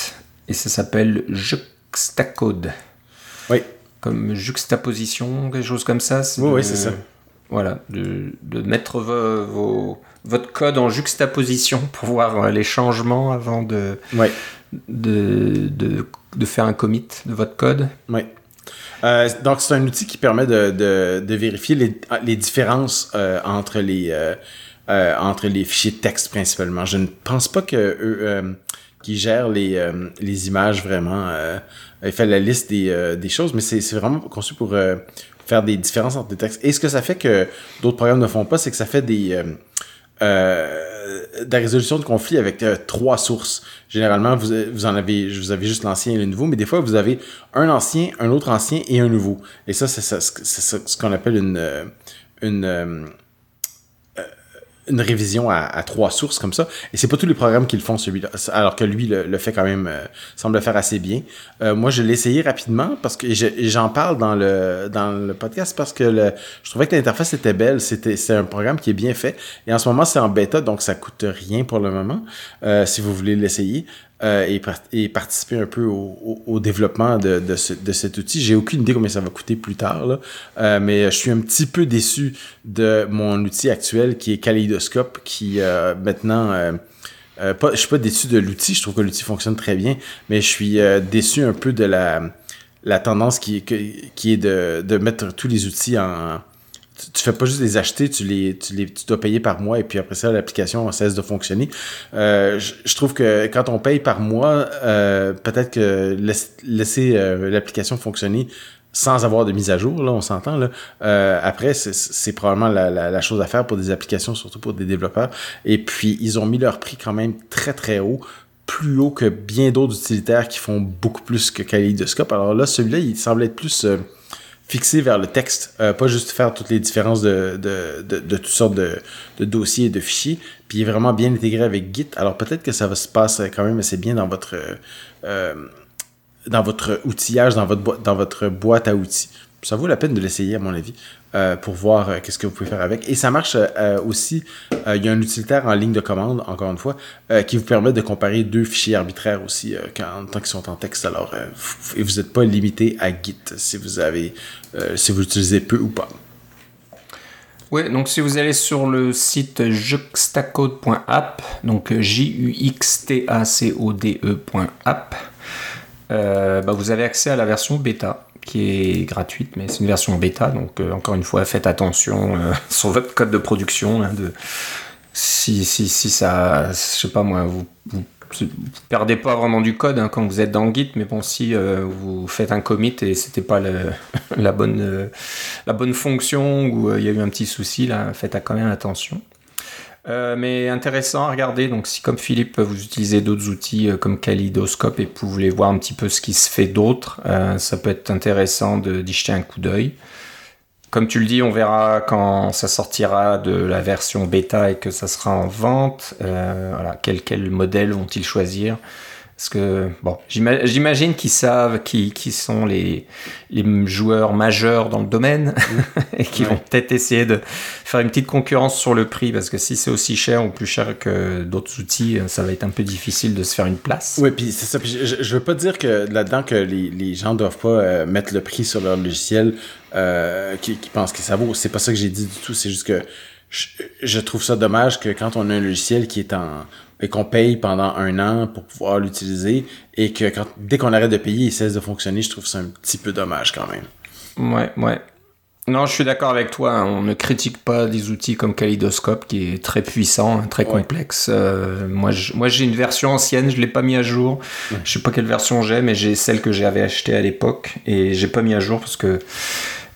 et ça s'appelle Juxtacode. Oui. Comme juxtaposition, quelque chose comme ça. Oui, de- oui, c'est ça. Voilà, de, de mettre vos- votre code en juxtaposition pour voir euh, les changements avant de, de, de, de faire un commit de votre code. Oui. Euh, donc, c'est un outil qui permet de, de, de vérifier les, les différences euh, entre, les, euh, entre les fichiers texte principalement. Je ne pense pas que eux, euh, qui gèrent les, euh, les images vraiment aient fait la liste des, des choses, mais c'est vraiment conçu pour faire des différences entre les textes. Et ce que ça fait que d'autres programmes ne font pas, c'est que ça fait des... de la résolution de conflits avec trois sources. Généralement, vous, vous en avez, vous avez juste l'ancien et le nouveau, mais des fois, vous avez un ancien, un autre ancien et un nouveau. Et ça, c'est ce qu'on appelle une, une, une révision à, trois sources comme ça. Et c'est pas tous les programmes qui le font celui-là, alors que lui le, le fait quand même, euh, semble le faire assez bien. Euh, moi, je l'ai essayé rapidement parce que j'en parle dans le dans le podcast parce que je trouvais que l'interface était belle. C'était c'est un programme qui est bien fait. Et en ce moment, c'est en bêta, donc ça coûte rien pour le moment. euh, si vous voulez l'essayer. Euh, et, par- et participer un peu au, au- au développement de, de, de cet outil. J'ai aucune idée combien ça va coûter plus tard, là. Euh, mais je suis un petit peu déçu de mon outil actuel qui est Kaleidoscope, qui euh, maintenant... euh, euh, pas, je suis pas déçu de l'outil, je trouve que l'outil fonctionne très bien, mais je suis euh, déçu un peu de la, la tendance qui, qui est de, de mettre tous les outils en... Tu, fais pas juste les acheter, tu les, tu les tu dois payer par mois et puis après ça, l'application cesse de fonctionner. Euh, je, je trouve que quand on paye par mois, euh, peut-être que laisse- laisser euh, l'application fonctionner sans avoir de mise à jour, là, on s'entend, là. Euh, après, c'est- probablement la, la, la chose à faire pour des applications, surtout pour des développeurs. Et puis, ils ont mis leur prix quand même très, très haut, plus haut que bien d'autres utilitaires qui font beaucoup plus que Kaleidoscope. Alors là, celui-là, il semble être plus euh, fixé vers le texte, euh, pas juste faire toutes les différences de, toutes sortes de, dossiers et de fichiers, puis vraiment bien intégré avec Git. Alors peut-être que ça va se passer quand même assez bien dans votre euh, dans votre outillage, dans votre, boi- dans votre boîte à outils. Ça vaut la peine de l'essayer, à mon avis, euh, pour voir euh, qu'est-ce que vous pouvez faire avec. Et ça marche euh, aussi, il y a un utilitaire en ligne de commande, encore une fois, qui vous permet de comparer deux fichiers arbitraires aussi, tant qu'ils sont en texte. Alors, vous n'êtes pas limité à Git si vous avez, si vous l'utilisez peu ou pas. Oui, donc si vous allez sur le site juxtacode.app, donc J-U-X-T-A-C-O-D-E.app, bah, vous avez accès à la version bêta est gratuite, mais c'est une version bêta, donc euh, encore une fois, faites attention euh, sur votre code de production. hein, de, si, si, si ça, je sais pas moi, vous, perdez pas vraiment du code hein, quand vous êtes dans Git, mais bon, si euh, vous faites un commit et c'était pas le- la, bonne, la bonne fonction ou il y a eu un petit souci, là, faites quand même attention. Euh, mais intéressant à regarder. Donc, si comme Philippe, vous utilisez d'autres outils euh, comme Kaleidoscope et vous voulez voir un petit peu ce qui se fait d'autre, euh, ça peut être intéressant d'y jeter un coup d'œil. Comme tu le dis, on verra quand ça sortira de la version bêta et que ça sera en vente. Voilà, quel, quel modèle vont-ils choisir? Parce que, bon, j'ima- j'imagine qu'ils savent qui, qui sont les, les joueurs majeurs dans le domaine et qui Ouais. vont peut-être essayer de faire une petite concurrence sur le prix parce que si c'est aussi cher ou plus cher que d'autres outils, ça va être un peu difficile de se faire une place. Oui, puis c'est ça. Je, je veux pas dire que là-dedans que les, les gens doivent pas euh, mettre le prix sur leur logiciel euh, qui, qui pensent que ça vaut. C'est pas ça que j'ai dit du tout. C'est juste que je, je trouve ça dommage que quand on a un logiciel qui est en et qu'on paye pendant un an pour pouvoir l'utiliser et que quand, dès qu'on arrête de payer, il cesse de fonctionner, je trouve ça un petit peu dommage quand même. Ouais, ouais. Non, je suis d'accord avec toi. hein. On ne critique pas des outils comme Kaleidoscope, qui est très puissant, hein, très Ouais. complexe. Euh, moi, je- moi, j'ai une version ancienne, je l'ai pas mis à jour. Je sais pas quelle version j'ai, mais j'ai celle que j'avais achetée à l'époque et j'ai pas mis à jour parce que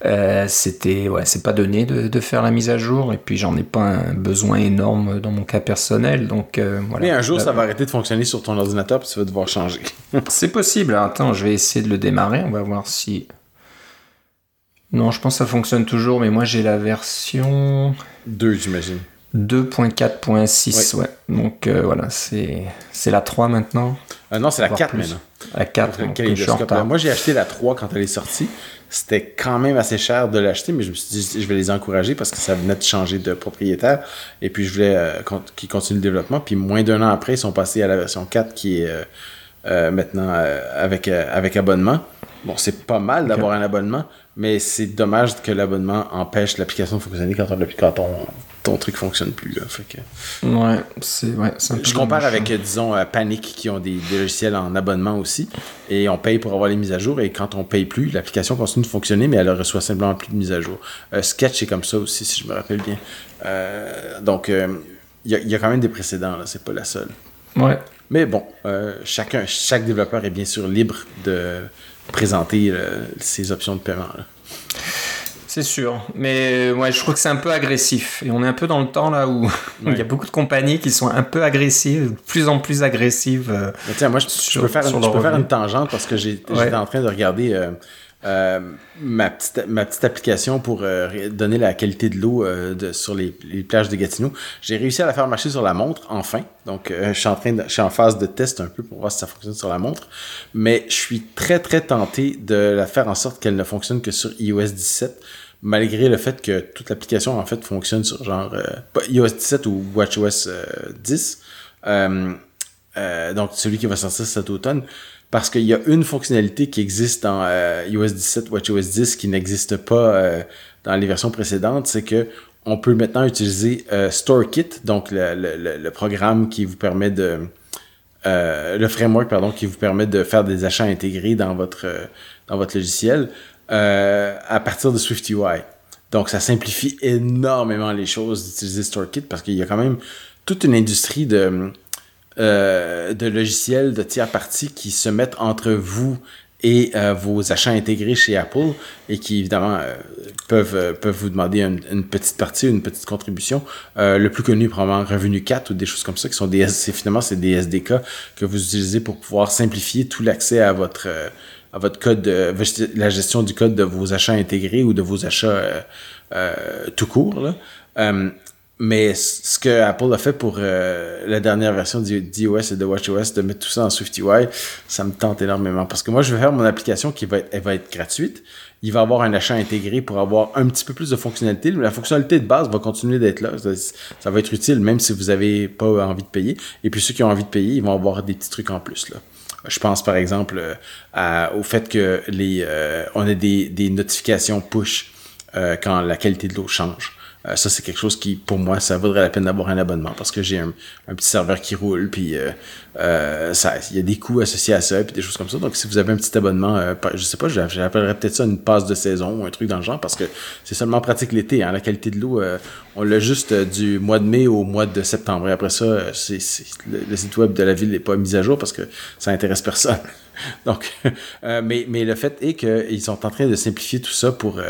euh, c'était, ouais, c'est pas donné de, de faire la mise à jour. Et puis, j'en ai pas un besoin énorme dans mon cas personnel. Donc, euh, voilà. Mais un jour, Là- ça va arrêter de fonctionner sur ton ordinateur puis tu vas devoir changer. C'est possible. Attends, je vais essayer de le démarrer. On va voir si. Non, je pense que ça fonctionne toujours, mais moi j'ai la version Deux, j'imagine. 2.4.6. Ouais. Donc euh, voilà, c'est c'est la 3 maintenant. Non, c'est la Voire 4 plus. maintenant. La 4. Après le donc, je suis en kaléidoscope. retard. Alors, moi, j'ai acheté la 3 quand elle est sortie. C'était quand même assez cher de l'acheter, mais je me suis dit, je vais les encourager parce que ça venait de changer de propriétaire. Et puis, je voulais euh, qu'ils continuent le développement. Puis, moins d'un an après, ils sont passés à la version 4 qui est euh, euh, maintenant euh, avec, avec abonnement. Bon, c'est pas mal d'avoir un abonnement, mais c'est dommage que l'abonnement empêche l'application de fonctionner quand, on- quand ton, ton truc fonctionne plus. Là. Fait que... Ouais, c'est ouais, un peu Je compare dommage. avec, euh, disons, euh, Panic qui ont des, des logiciels en abonnement aussi. Et on paye pour avoir les mises à jour. Et quand on paye plus, l'application continue de fonctionner, mais elle reçoit simplement plus de mises à jour. Euh, Sketch est comme ça aussi, si je me rappelle bien. Euh, donc, euh, il y, a- il y a quand même des précédents, là. C'est pas la seule. Ouais. Mais bon, chacun, chaque développeur est bien sûr libre de présenter euh, ses options de paiement. là. C'est sûr, mais ouais, je trouve que c'est un peu agressif. Et on est un peu dans le temps là où il y a beaucoup de compagnies qui sont un peu agressives, de plus en plus agressives. euh, tiens, moi, je, je Sur- peux, faire, une, le je peux faire revenu. une tangente parce que Ouais. j'étais en train de regarder euh, euh, ma, petite, ma petite application pour euh, donner la qualité de l'eau euh, sur les, les plages de Gatineau. J'ai réussi à la faire marcher sur la montre, enfin. Donc, euh, je, suis en train de, je suis en phase de test un peu pour voir si ça fonctionne sur la montre. Mais je suis très, très tenté de la faire en sorte qu'elle ne fonctionne que sur iOS 17 malgré le fait que toute l'application en fait fonctionne sur genre euh, iOS 17 ou WatchOS euh, 10. Euh, euh, donc celui qui va sortir cet automne. Parce qu'il y a une fonctionnalité qui existe dans euh, iOS 17, WatchOS 10 qui n'existe pas euh, dans les versions précédentes, c'est que on peut maintenant utiliser euh, StoreKit, donc le, programme qui vous permet de euh, le framework pardon qui vous permet de faire des achats intégrés dans votre dans votre logiciel à partir de SwiftUI. Donc ça simplifie énormément les choses d'utiliser StoreKit parce qu'il y a quand même toute une industrie de euh, de logiciels de tiers parties qui se mettent entre vous et euh, vos achats intégrés chez Apple et qui évidemment euh, peuvent, peuvent vous demander une, petite partie, une petite contribution. Le plus connu probablement Revenu 4 ou des choses comme ça qui sont des finalement c'est des SDK que vous utilisez pour pouvoir simplifier tout l'accès à votre à votre code de la gestion du code de vos achats intégrés ou de vos achats tout court là. Mais ce que Apple a fait pour euh, la dernière version d'i- d'iOS et de WatchOS, de mettre tout ça en SwiftUI, ça me tente énormément. Parce que moi, je vais faire mon application qui va être, gratuite. Il va avoir un achat intégré pour avoir un petit peu plus de fonctionnalité. Mais la fonctionnalité de base va continuer d'être là. Ça, va être utile même si vous n'avez pas envie de payer. Et puis ceux qui ont envie de payer, ils vont avoir des petits trucs en plus. Là. Je pense par exemple euh, au fait que les, euh, on a des, notifications push quand la qualité de l'eau change. Euh, ça, c'est quelque chose qui, pour moi, ça vaudrait la peine d'avoir un abonnement parce que j'ai un, un petit serveur qui roule, puis euh, euh, ça, il y a des coûts associés à ça, puis des choses comme ça. Donc, si vous avez un petit abonnement, euh, je sais pas, j'a- j'appellerais peut-être ça une passe de saison ou un truc dans le genre parce que c'est seulement pratique l'été. Hein, la qualité de l'eau, euh, on l'a juste du mois de mai au mois de septembre. Et après ça, c'est, le, le site web de la ville n'est pas mis à jour parce que ça intéresse personne. Donc, mais, mais le fait est qu'ils sont en train de simplifier tout ça pour,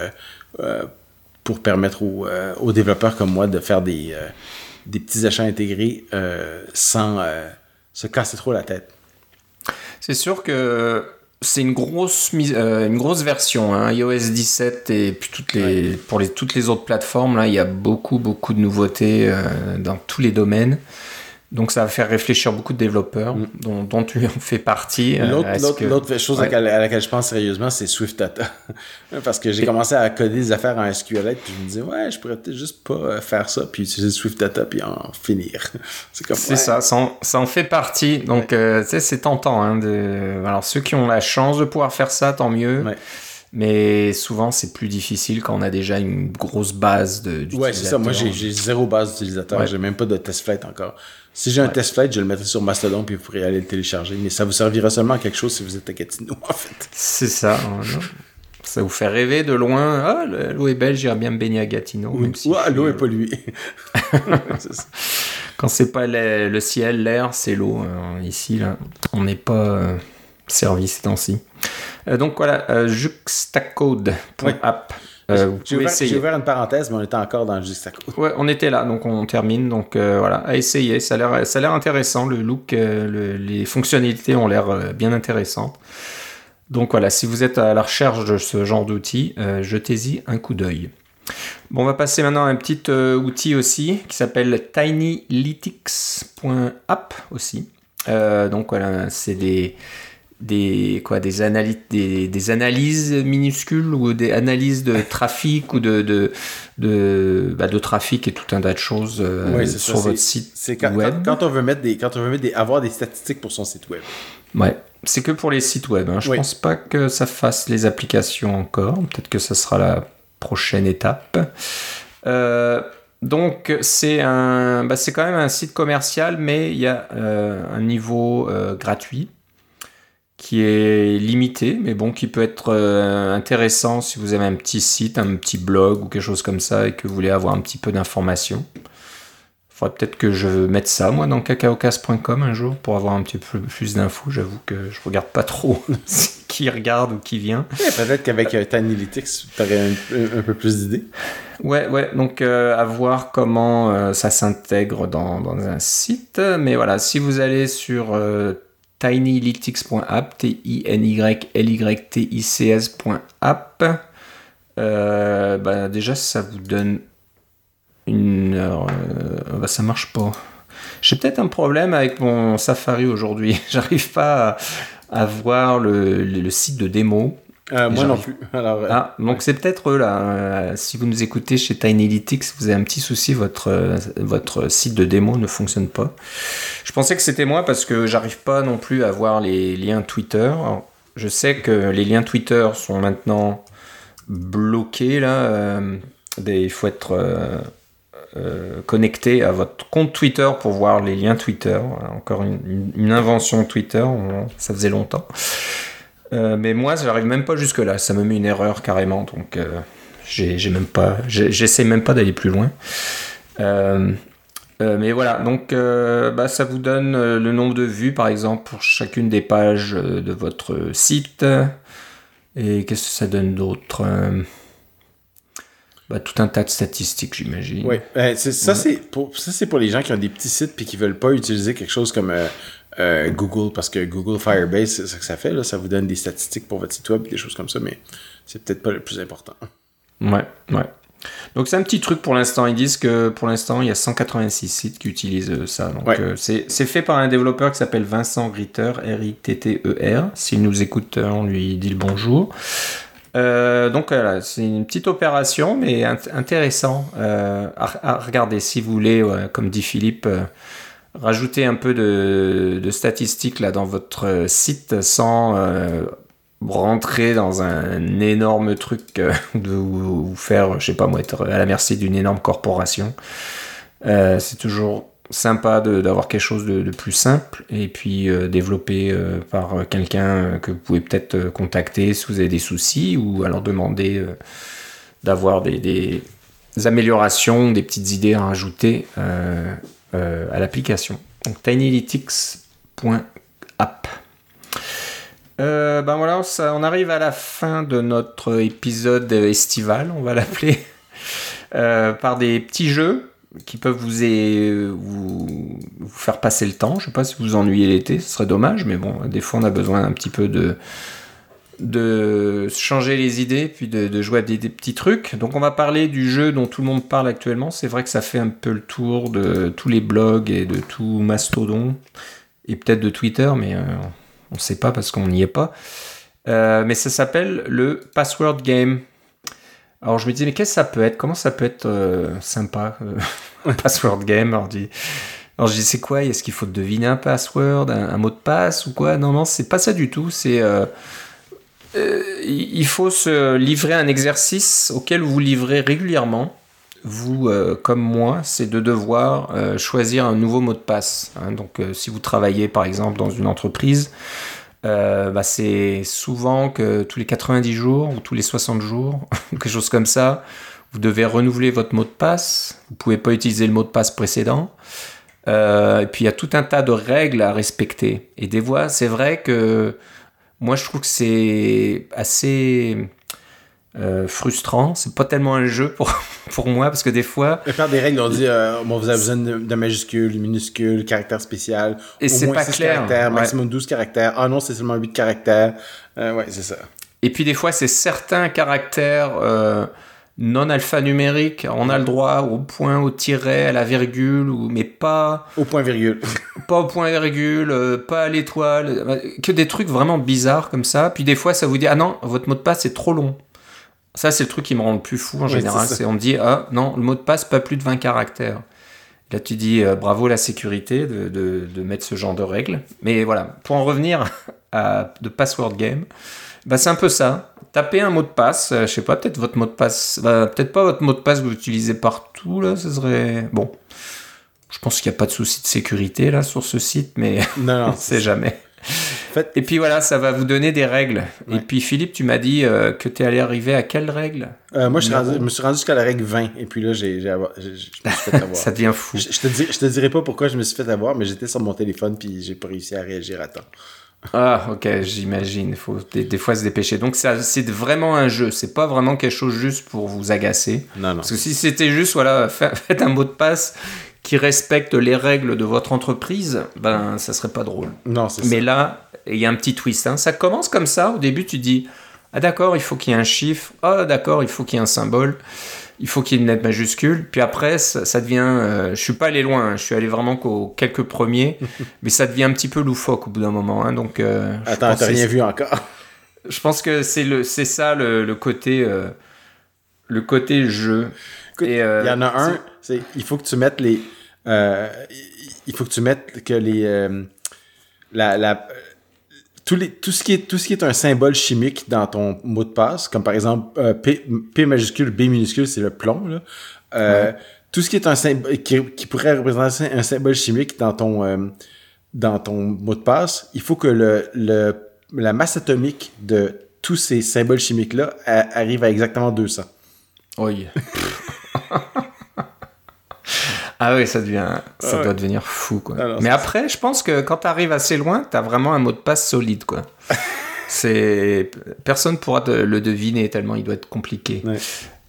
pour permettre aux, euh, aux développeurs comme moi de faire des, euh, des petits achats intégrés euh, sans se casser trop la tête. C'est sûr que c'est une grosse une grosse version, hein, iOS 17 et puis toutes les, pour les, toutes les autres plateformes là, il y a beaucoup beaucoup de nouveautés dans tous les domaines. Donc ça va faire réfléchir beaucoup de développeurs, dont, dont tu en fais partie. euh, L'autre, que- chose Ouais. à, laquelle, je pense sérieusement, c'est Swift Data. Parce que j'ai commencé à coder des affaires en SQLite, puis je me disais, ouais, je pourrais peut-être juste pas euh, faire ça, puis utiliser Swift Data, puis en finir. c'est comme C'est ouais. ça, ça en, ça en fait partie. Donc, euh, tu sais, c'est tentant. Hein, de... Alors, ceux qui ont la chance de pouvoir faire ça, tant mieux. Mais souvent, c'est plus difficile quand on a déjà une grosse base de Ouais, c'est ça. Moi, j'ai, d'utilisateurs. zéro base d'utilisateur. Ouais. J'ai même pas de test flight encore. Si j'ai un test flight, je le mettrai sur Mastodon puis vous pourrez aller le télécharger. Mais ça vous servira seulement à quelque chose si vous êtes à Gatineau, en fait. C'est ça. ça vous fait rêver de loin. Ah, le- l'eau est belle, j'irai bien me baigner à Gatineau. même si Ouais, je suis- l'eau est polluée. Quand c'est pas le, le ciel, l'air, c'est l'eau. Euh, ici, là, on n'est pas euh, servi ces temps-ci. Euh, donc voilà, euh, juxtacode.app. Euh, vous J'ai pouvez ouvert, j'ai ouvert une parenthèse, mais on était encore dans le Juxtaco. Ouais, on était là, donc on termine. Donc euh, voilà, à essayer. Ça a l'air, ça a l'air intéressant. Le look, euh, le- les fonctionnalités ont l'air euh, bien intéressantes. Donc voilà, si vous êtes à la recherche de ce genre d'outils, euh, jetez-y un coup d'œil. Bon, on va passer maintenant à un petit euh, outil aussi qui s'appelle tinylytics.app aussi. Euh, donc voilà, c'est des, des, quoi, des, analy- des, des analyses minuscules ou des analyses de trafic ou de, de, de, bah, de trafic et tout un tas de choses euh, sur ça, votre site C'est quand, web. quand, quand on veut mettre des, quand on veut mettre des, avoir des statistiques pour son site web. Ouais, c'est que pour les sites web. hein. Je Oui. pense pas que ça fasse les applications encore. Peut-être que ça sera la prochaine étape. Euh, donc c'est un, bah, c'est quand même un site commercial, mais il y a euh, un niveau gratuit qui est limité, mais bon, qui peut être euh, intéressant si vous avez un petit site, un petit blog ou quelque chose comme ça et que vous voulez avoir un petit peu d'informations. Il faudrait peut-être que je mette ça, moi, dans cacaocas.com un jour pour avoir un petit peu plus d'infos. J'avoue que je regarde pas trop qui regarde ou qui vient. Peut-être qu'avec euh, Tinylytics, tu aurais un, un- un peu plus d'idées. Ouais, ouais, donc euh, à voir comment euh, ça s'intègre dans, dans un site. Mais voilà, si vous allez sur euh, tinylytics.app, T-I-N-Y-L-Y-T-I-C-S.app, euh, bah, déjà ça vous donne une. euh, bah, ça marche pas. J'ai peut-être un problème avec mon Safari aujourd'hui. J'arrive pas à, voir le site de démo. Euh, moi non plus. Alors, euh, Ah, donc c'est peut-être eux là. Euh, si vous nous écoutez chez Tinylytics, vous avez un petit souci, votre, euh, votre site de démo ne fonctionne pas. Je pensais que c'était moi parce que j'arrive pas non plus à voir les liens Twitter. Alors, je sais que les liens Twitter sont maintenant bloqués là. euh, il faut être euh, euh, connecté à votre compte Twitter pour voir les liens Twitter. Encore une, invention Twitter, ça faisait longtemps. Euh, mais moi, j'arrive même pas jusque là. Ça me met une erreur carrément. Donc, euh, j'ai même pas, j'essaie même pas d'aller plus loin. Euh, euh, mais voilà, donc bah, ça vous donne le nombre de vues, par exemple, pour chacune des pages de votre site. Et qu'est-ce que ça donne d'autre bah, Tout un tas de statistiques, j'imagine. Euh, c'est- ça, Ouais. c'est pour, ça, c'est pour les gens qui ont des petits sites puis qui veulent pas utiliser quelque chose comme euh, euh, Google, parce que Google Firebase, c'est ça que ça fait, là, ça vous donne des statistiques pour votre site web, des choses comme ça, mais c'est peut-être pas le plus important. Ouais, ouais. Donc c'est un petit truc pour l'instant. Ils disent que pour l'instant, il y a 186 sites qui utilisent euh, ça. Donc Ouais. euh, c'est c'est fait par un développeur qui s'appelle Vincent Ritter, R-I-T-T-E-R. S'il nous écoute, euh, on lui dit le bonjour. Euh, donc voilà, c'est une petite opération, mais int- intéressant euh, à, à regarder. Si vous voulez, ouais, comme dit Philippe, rajouter un peu de, statistiques là dans votre site sans euh, rentrer dans un énorme truc euh, de vous faire, je sais pas moi, être à la merci d'une énorme corporation. Euh, c'est toujours sympa d'avoir quelque chose de, plus simple et puis développé par quelqu'un que vous pouvez peut-être contacter si vous avez des soucis ou alors demander d'avoir des, améliorations, des petites idées à rajouter euh, à l'application. Donc tinylytics.app. Euh, ben voilà, on arrive à la fin de notre épisode estival, on va l'appeler, euh, par des petits jeux qui peuvent vous, vous, faire passer le temps. Je sais pas si vous ennuyez l'été, ce serait dommage, mais bon, des fois on a besoin un petit peu de, de changer les idées, puis de, de jouer à des, des petits trucs. Donc on va parler du jeu dont tout le monde parle actuellement. C'est vrai que ça fait un peu le tour de tous les blogs et de tout Mastodon, et peut-être de Twitter, mais... euh, on ne sait pas parce qu'on n'y est pas. Euh, mais ça s'appelle le Password Game. Alors je me disais, mais qu'est-ce que ça peut être? Comment ça peut être euh, sympa euh, Password Game Alors, je dis, alors je dis, c'est quoi? Est-ce qu'il faut deviner un password, un, un mot de passe ou quoi? Non, non, c'est pas ça du tout. C'est euh, il faut se livrer un exercice auquel vous livrez régulièrement. vous, euh, comme moi, c'est de devoir euh, choisir un nouveau mot de passe. hein. donc, si vous travaillez par exemple dans une entreprise, bah, c'est souvent que tous les 90 jours ou tous les 60 jours, quelque chose comme ça, vous devez renouveler votre mot de passe. Vous pouvez pas utiliser le mot de passe précédent. Et puis il y a tout un tas de règles à respecter. Et des fois, c'est vrai que moi je trouve que c'est assez euh, frustrant. C'est pas tellement un jeu pour, pour moi parce que des fois, Et faire des règles, on dit, euh, bon, vous avez besoin de, de majuscules, minuscules, caractère spécial. Et c'est pas 6 clair, caractères, ouais. maximum 12 caractères. Ah non, c'est seulement 8 caractères. Euh, ouais, c'est ça. Et puis des fois, c'est certains caractères euh, non alphanumériques. On a le droit au point, au tiret, à la virgule, ou, mais pas, Au point virgule. pas au point virgule, euh, pas à l'étoile. euh, Que des trucs vraiment bizarres comme ça. Puis des fois, ça vous dit Ah non, votre mot de passe est trop long. Ça, c'est le truc qui me rend le plus fou en général. c'est on me dit Ah non, le mot de passe, pas plus de 20 caractères. Là, tu dis euh, bravo la sécurité de, de- de mettre ce genre de règles. Mais voilà, pour en revenir à de Password Game, bah, c'est un peu ça. Tapez un mot de passe, euh, je sais pas, peut-être votre mot de passe, bah, peut-être pas votre mot de passe que vous utilisez partout, là, ce serait. Bon. Je pense qu'il n'y a pas de souci de sécurité là sur ce site, mais Non, on ne sait jamais. Fait- Et puis voilà, ça va vous donner des règles. Et puis Philippe, tu m'as dit euh, que tu es allé arriver à quelle règle? Euh, moi, je, rendu- me suis rendu jusqu'à la règle 20. Et puis là, j'ai, je me suis fait avoir. Ça devient fou. Je, je te dis, je te dirai pas pourquoi je me suis fait avoir, mais j'étais sur mon téléphone puis j'ai pas réussi à réagir à temps. Ah, ok, j'imagine. Il faut des, des fois se dépêcher. Donc, c'est vraiment un jeu. C'est pas vraiment quelque chose juste pour vous agacer. Non, non. Parce que si c'était juste, voilà, fa- faites un mot de passe qui respecte les règles de votre entreprise, ben, ça serait pas drôle. Non, c'est Mais ça. là, il y a un petit twist. hein. Ça commence comme ça. Au début, tu dis Ah, d'accord, il faut qu'il y ait un chiffre. Ah, d'accord, il faut qu'il y ait un symbole. Il faut qu'il y ait une lettre majuscule. Puis après, ça, ça devient. euh, je suis pas allé loin. hein. Je suis allé vraiment qu'aux quelques premiers. mais ça devient un petit peu loufoque au bout d'un moment. hein. Donc, euh, Attends, t'as rien vu encore. Je pense que c'est le, c'est ça le, le côté, euh, le côté jeu. Euh, Il y en a un, c'est il faut que tu mettes les. euh, il faut que tu mettes que les. la, la, les, tout, ce qui est, tout ce qui est un symbole chimique dans ton mot de passe, comme par exemple euh, P, P majuscule, B minuscule, c'est le plomb. Là. Euh, Tout ce qui est un symbole qui, qui pourrait représenter un symbole chimique dans ton, euh, dans ton mot de passe, il faut que le, le, la masse atomique de tous ces symboles chimiques-là a- arrive à exactement 200. Oui. ah oui, ça devient, ça Ouais. doit devenir fou quoi. Ah Mais après, je pense que quand tu arrives assez loin, tu as vraiment un mot de passe solide quoi. C'est personne pourra te le deviner tellement il doit être compliqué. Ouais.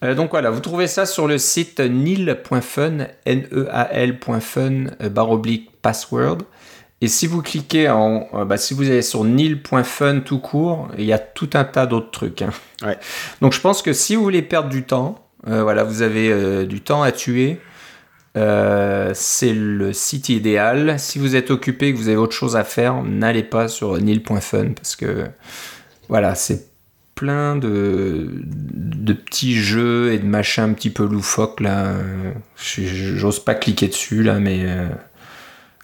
Euh, donc voilà, vous trouvez ça sur le site nil.fun, n-e-a-l.fun, euh, barre oblique password. Et si vous cliquez en, euh, bah, si vous allez sur nil.fun tout court, il y a tout un tas d'autres trucs. hein. Ouais. Donc je pense que si vous voulez perdre du temps, euh, voilà, vous avez euh, du temps à tuer. Euh, c'est le site idéal. Si vous êtes occupé, que vous avez autre chose à faire, n'allez pas sur nil.fun parce que voilà, c'est plein de, petits jeux et de machins un petit peu loufoques là. J'ose pas cliquer dessus là, mais euh,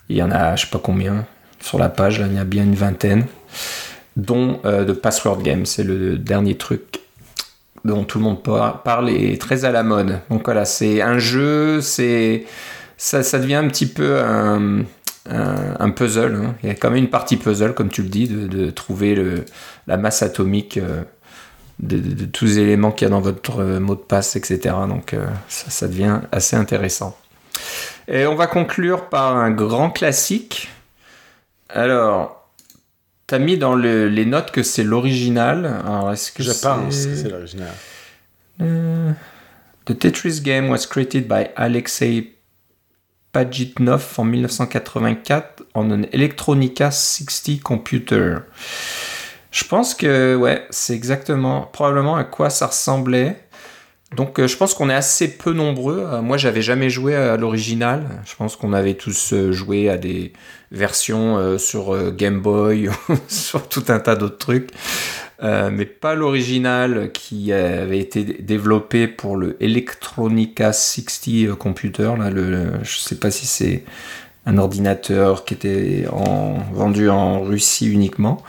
il y en a, je sais pas combien sur la page. Là, il y en a bien une vingtaine, dont euh, de Password Game. C'est le dernier truc dont tout le monde par- parle est très à la mode. Donc voilà, c'est un jeu, c'est ça, ça devient un petit peu un, puzzle. hein. Il y a quand même une partie puzzle, comme tu le dis, de, trouver la masse atomique euh, de tous les éléments qu'il y a dans votre euh, mot de passe, etc. Donc euh, ça, ça devient assez intéressant. Et on va conclure par un grand classique. Alors, t'as mis dans le- les notes que c'est l'original. Alors, est-ce que Je c'est- pense que c'est l'original. Uh, the Tetris game was created by Alexei Pajitnov en 1984 on an Electronica 60 computer. Je pense que ouais, c'est exactement probablement à quoi ça ressemblait. Donc euh, je pense qu'on est assez peu nombreux. Euh, moi j'avais jamais joué à l'original. Je pense qu'on avait tous euh, joué à des versions sur Game Boy, sur tout un tas d'autres trucs. Mais pas l'original qui avait été développé pour le Electronica 60 computer. Là, le, je sais pas si c'est un ordinateur qui était en, vendu en Russie uniquement.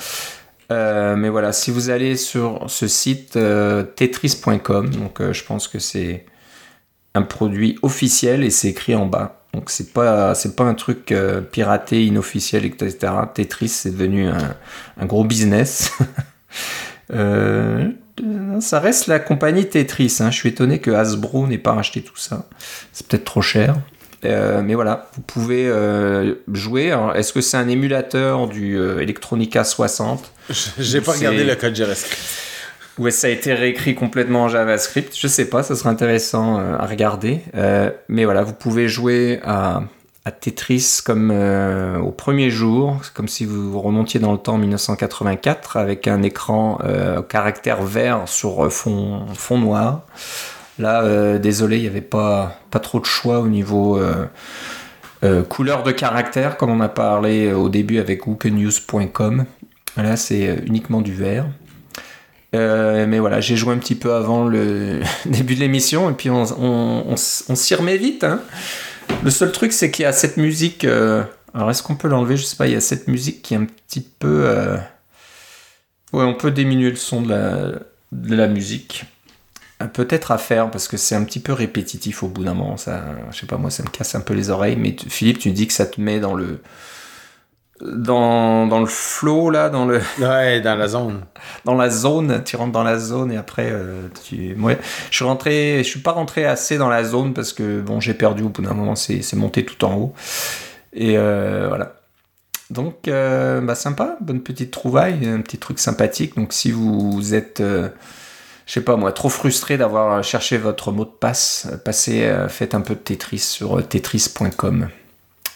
Euh, mais voilà, si vous allez sur ce site euh, tetris.com, donc euh, je pense que c'est un produit officiel et c'est écrit en bas. Donc c'est pas c'est pas un truc piraté, inofficiel, etc. Tetris c'est devenu un, gros business. ça reste la compagnie Tetris. Hein. Je suis étonné que Hasbro n'ait pas racheté tout ça. C'est peut-être trop cher. Euh, mais voilà, vous pouvez euh, jouer. Est-ce que c'est un émulateur du euh, Electronica 60 J'ai pas regardé le code JavaScript. Ouais, ça a été réécrit complètement en JavaScript. Je sais pas, ça serait intéressant à regarder. mais voilà, vous pouvez jouer à, à Tetris comme au premier jour, comme si vous remontiez dans le temps en 1984 avec un écran caractère vert sur fond, fond noir. Là, euh, désolé, il n'y avait pas, trop de choix au niveau euh, euh, couleur de caractère, comme on a parlé au début avec WooConNews.com. Là, c'est uniquement du vert. mais voilà, j'ai joué un petit peu avant le début de l'émission et puis on, s'y remet vite. Hein. Le seul truc, c'est qu'il y a cette musique. alors, est-ce qu'on peut l'enlever? Je sais pas. Il y a cette musique qui est un petit peu. Ouais, on peut diminuer le son de la musique peut-être à faire parce que c'est un petit peu répétitif au bout d'un moment. Ça, je sais pas moi, ça me casse un peu les oreilles. Mais Philippe, tu dis que ça te met dans le dans, dans le flow là, dans le ouais, dans la zone. dans la zone, tu rentres dans la zone et après euh, tu. Ouais, je suis rentré, je suis pas rentré assez dans la zone parce que bon, j'ai perdu au bout d'un moment. C'est monté tout en haut et euh, voilà. Donc, euh, bah, sympa, bonne petite trouvaille, un petit truc sympathique. Donc, si vous êtes je sais pas moi, trop frustré d'avoir cherché votre mot de passe, passez, euh, faites un peu de Tetris sur euh, tetris.com.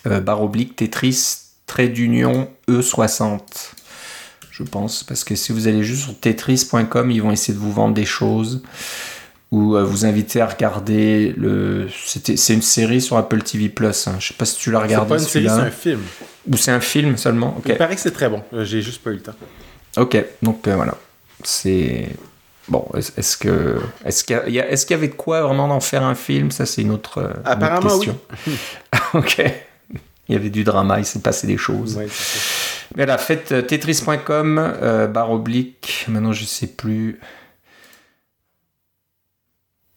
Euh, barre oblique Tetris, trait d'union E60. Je pense, parce que si vous allez juste sur tetris.com, ils vont essayer de vous vendre des choses ou vous inviter à regarder le. C'est une série sur Apple TV Plus. Hein. Je sais pas si tu l'as regardé. C'est pas une série, c'est un film. Ou c'est un film seulement. Il paraît que c'est très bon. J'ai juste pas eu le temps. Ok, donc voilà. C'est Bon, est-ce que est-ce qu'il y, est-ce qu'il y avait de quoi vraiment d'en faire un film? Ça, c'est une autre, Apparemment, question. Oui. ok. Il y avait du drama, il s'est passé des choses. Ouais. Mais là, faites euh, tetris.com, euh, barre oblique. Maintenant, je sais plus.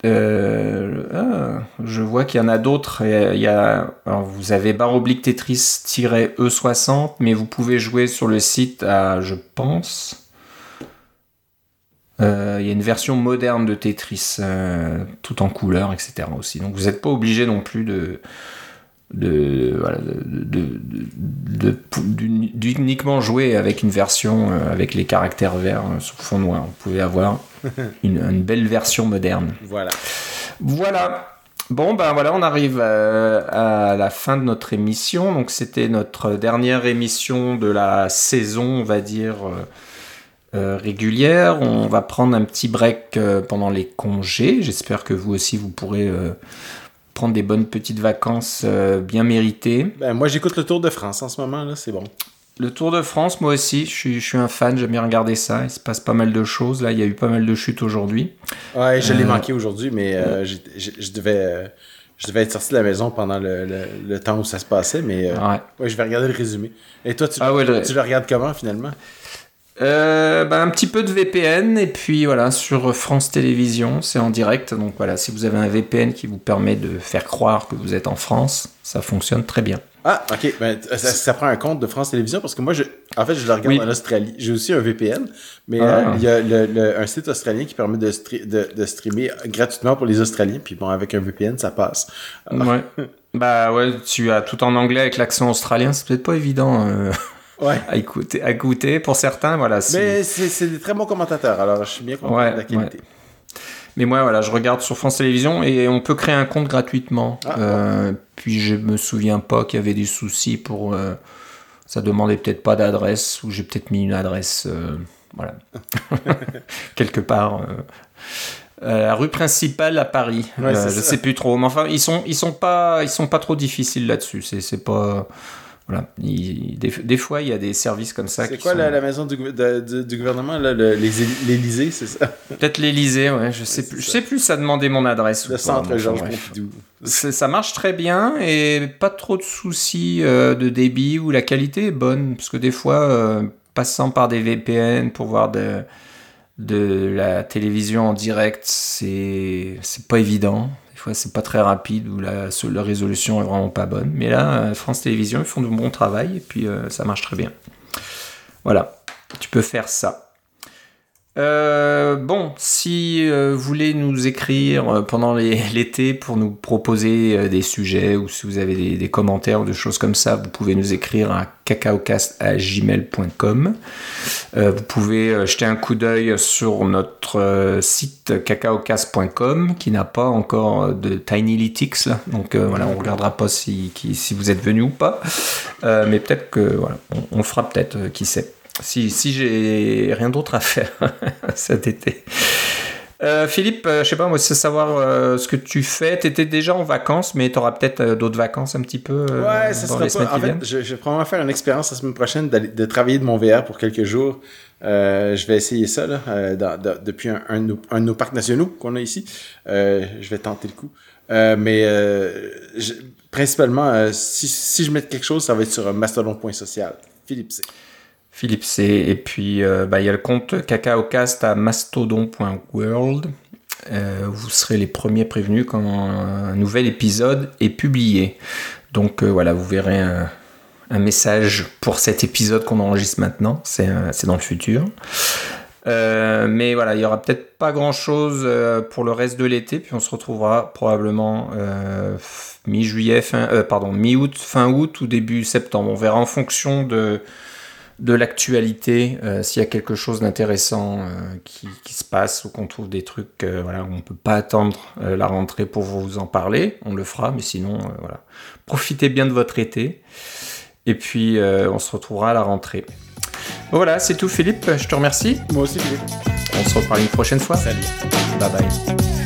Euh, ah, je vois qu'il y en a d'autres. Il y a, alors vous avez barre oblique Tetris-E60, mais vous pouvez jouer sur le site à, je pense, euh, il y a une version moderne de Tetris, euh, tout en couleur, etc. aussi. Donc vous n'êtes pas obligé non plus de d'uniquement jouer avec une version euh, avec les caractères verts sur fond noir. Vous pouvez avoir une, belle version moderne. Voilà. Voilà. Bon, ben voilà, on arrive à, la fin de notre émission. Donc, c'était notre dernière émission de la saison, on va dire, euh, régulière. On va prendre un petit break euh, pendant les congés. J'espère que vous aussi, vous pourrez euh, prendre des bonnes petites vacances bien méritées. Ben, moi, j'écoute le Tour de France en ce moment, là, c'est bon. Le Tour de France, moi aussi, je suis, je suis un fan, j'aime bien regarder ça. Il se passe pas mal de choses. Là, il y a eu pas mal de chutes aujourd'hui. Ouais, je l'ai manqué aujourd'hui, mais je, devais, je devais être sorti de la maison pendant le, le, temps où ça se passait. Mais ouais. je vais regarder le résumé. Et toi, tu, ah tu le regardes comment finalement? Euh, bah, un petit peu de VPN et puis voilà sur France Télévisions c'est en direct. Donc voilà si vous avez un VPN qui vous permet de faire croire que vous êtes en France ça fonctionne très bien. Ah ok. Ben, ça, prend un compte de France Télévisions parce que moi je en fait je le regarde en Australie. J'ai aussi un VPN mais euh, ah. il y a un site australien qui permet de, de, streamer gratuitement pour les Australiens. Puis bon avec un VPN ça passe. Ouais. Bah ouais tu as tout en anglais avec l'accent australien c'est peut-être pas évident euh ouais. à, écouter, à. Pour certains, voilà. Mais c'est des très bons commentateurs, alors je suis bien content de la qualité. Mais moi, voilà, je regarde sur France Télévisions et on peut créer un compte gratuitement. Ah, euh, puis je me souviens pas qu'il y avait des soucis pour. Euh, ça demandait peut-être pas d'adresse ou j'ai peut-être mis une adresse. Euh, voilà. Quelque part. la rue principale à Paris. je sais plus trop. Mais enfin, ils sont, ils sont pas, ils sont pas trop difficiles là-dessus. C'est pas. Voilà. des, fois, il y a des services comme ça. C'est quoi la, maison du, gouvernement, l'Élysée, c'est ça? Peut-être l'Élysée, ouais. Je sais plus. Je sais plus. Ça demandait mon adresse. Le centre Georges Pompidou. Ça marche très bien et pas trop de soucis euh, de débit ou la qualité est bonne parce que des fois, euh, passant par des VPN pour voir de, de la télévision en direct, c'est c'est pas évident. C'est pas très rapide ou la, résolution est vraiment pas bonne. Mais là, France Télévisions, ils font du bon travail et puis ça marche très bien. Voilà, tu peux faire ça. Euh, bon, si euh, vous voulez nous écrire euh, pendant l'été pour nous proposer des sujets ou si vous avez des, commentaires ou des choses comme ça, vous pouvez nous écrire à cacaocast.gmail.com. vous pouvez jeter un coup d'œil sur notre site cacaocast.com qui n'a pas encore de Tinylytics. Là. Donc voilà, on regardera pas si, si vous êtes venu ou pas. mais peut-être que voilà, on fera peut-être, qui sait si, si j'ai rien d'autre à faire cet été. Euh, Philippe, euh, je sais pas, moi, c'est savoir euh, ce que tu fais. Tu étais déjà en vacances, mais tu auras peut-être d'autres vacances un petit peu. ouais, ça sera pas. En fait, je, je, vais probablement faire une expérience la semaine prochaine de travailler de mon VR pour quelques jours. je vais essayer ça là, depuis un, un, de nos parcs nationaux qu'on a ici. je vais tenter le coup. mais principalement, si, si, je mets quelque chose, ça va être sur mastodon.social. Philippe C. Philippe C. Et puis, euh, bah, il y a le compte cacaocast à mastodon.world. Euh, vous serez les premiers prévenus quand un nouvel épisode est publié. Donc euh, voilà, vous verrez un, message pour cet épisode qu'on enregistre maintenant. C'est dans le futur. mais voilà, il y aura peut-être pas grand chose pour le reste de l'été, puis on se retrouvera probablement mi-juillet, pardon, mi-août, fin août ou début septembre. On verra en fonction de, de l'actualité, euh, s'il y a quelque chose d'intéressant euh, qui, se passe ou qu'on trouve des trucs, euh, voilà, on ne peut pas attendre la rentrée pour vous en parler, on le fera, mais sinon, voilà. Profitez bien de votre été, et puis on se retrouvera à la rentrée. Voilà, c'est tout Philippe, je te remercie. Moi aussi Philippe. On se reparle une prochaine fois. Salut. Bye bye.